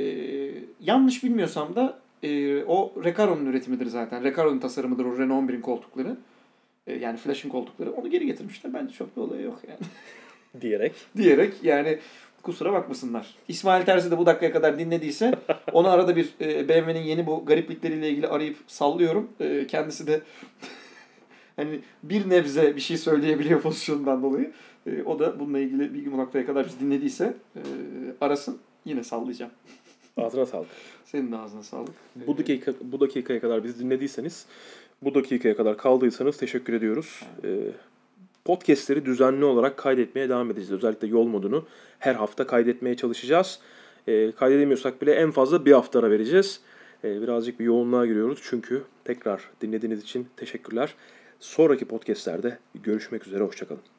yanlış bilmiyorsam da e, o Recaro'nun üretimidir zaten. Recaro'nun tasarımıdır o Renault 11'in koltukları. Ee, yani Flash'ın koltukları. Onu geri getirmişler. Bence çok bir olayı yok yani diyerek diyerek yani kusura bakmasınlar. İsmail Terzi de bu dakikaya kadar dinlediyse onu arada bir e, BMW'nin yeni bu gariplikleriyle ilgili arayıp sallıyorum. E, kendisi de hani bir nebze bir şey söyleyebiliyor pozisyonundan dolayı. E, o da bununla ilgili bir bu noktaya kadar bizi dinlediyse e, arasın. Yine sallayacağım. ağzına sağlık. Senin de ağzına sağlık. Bu dakika bu dakikaya kadar bizi dinlediyseniz, bu dakikaya kadar kaldıysanız teşekkür ediyoruz. Ee, podcastleri düzenli olarak kaydetmeye devam edeceğiz. Özellikle yol modunu her hafta kaydetmeye çalışacağız. Ee, kaydedemiyorsak bile en fazla bir hafta ara vereceğiz. Ee, birazcık bir yoğunluğa giriyoruz çünkü tekrar dinlediğiniz için teşekkürler. Sonraki podcastlerde görüşmek üzere, hoşçakalın.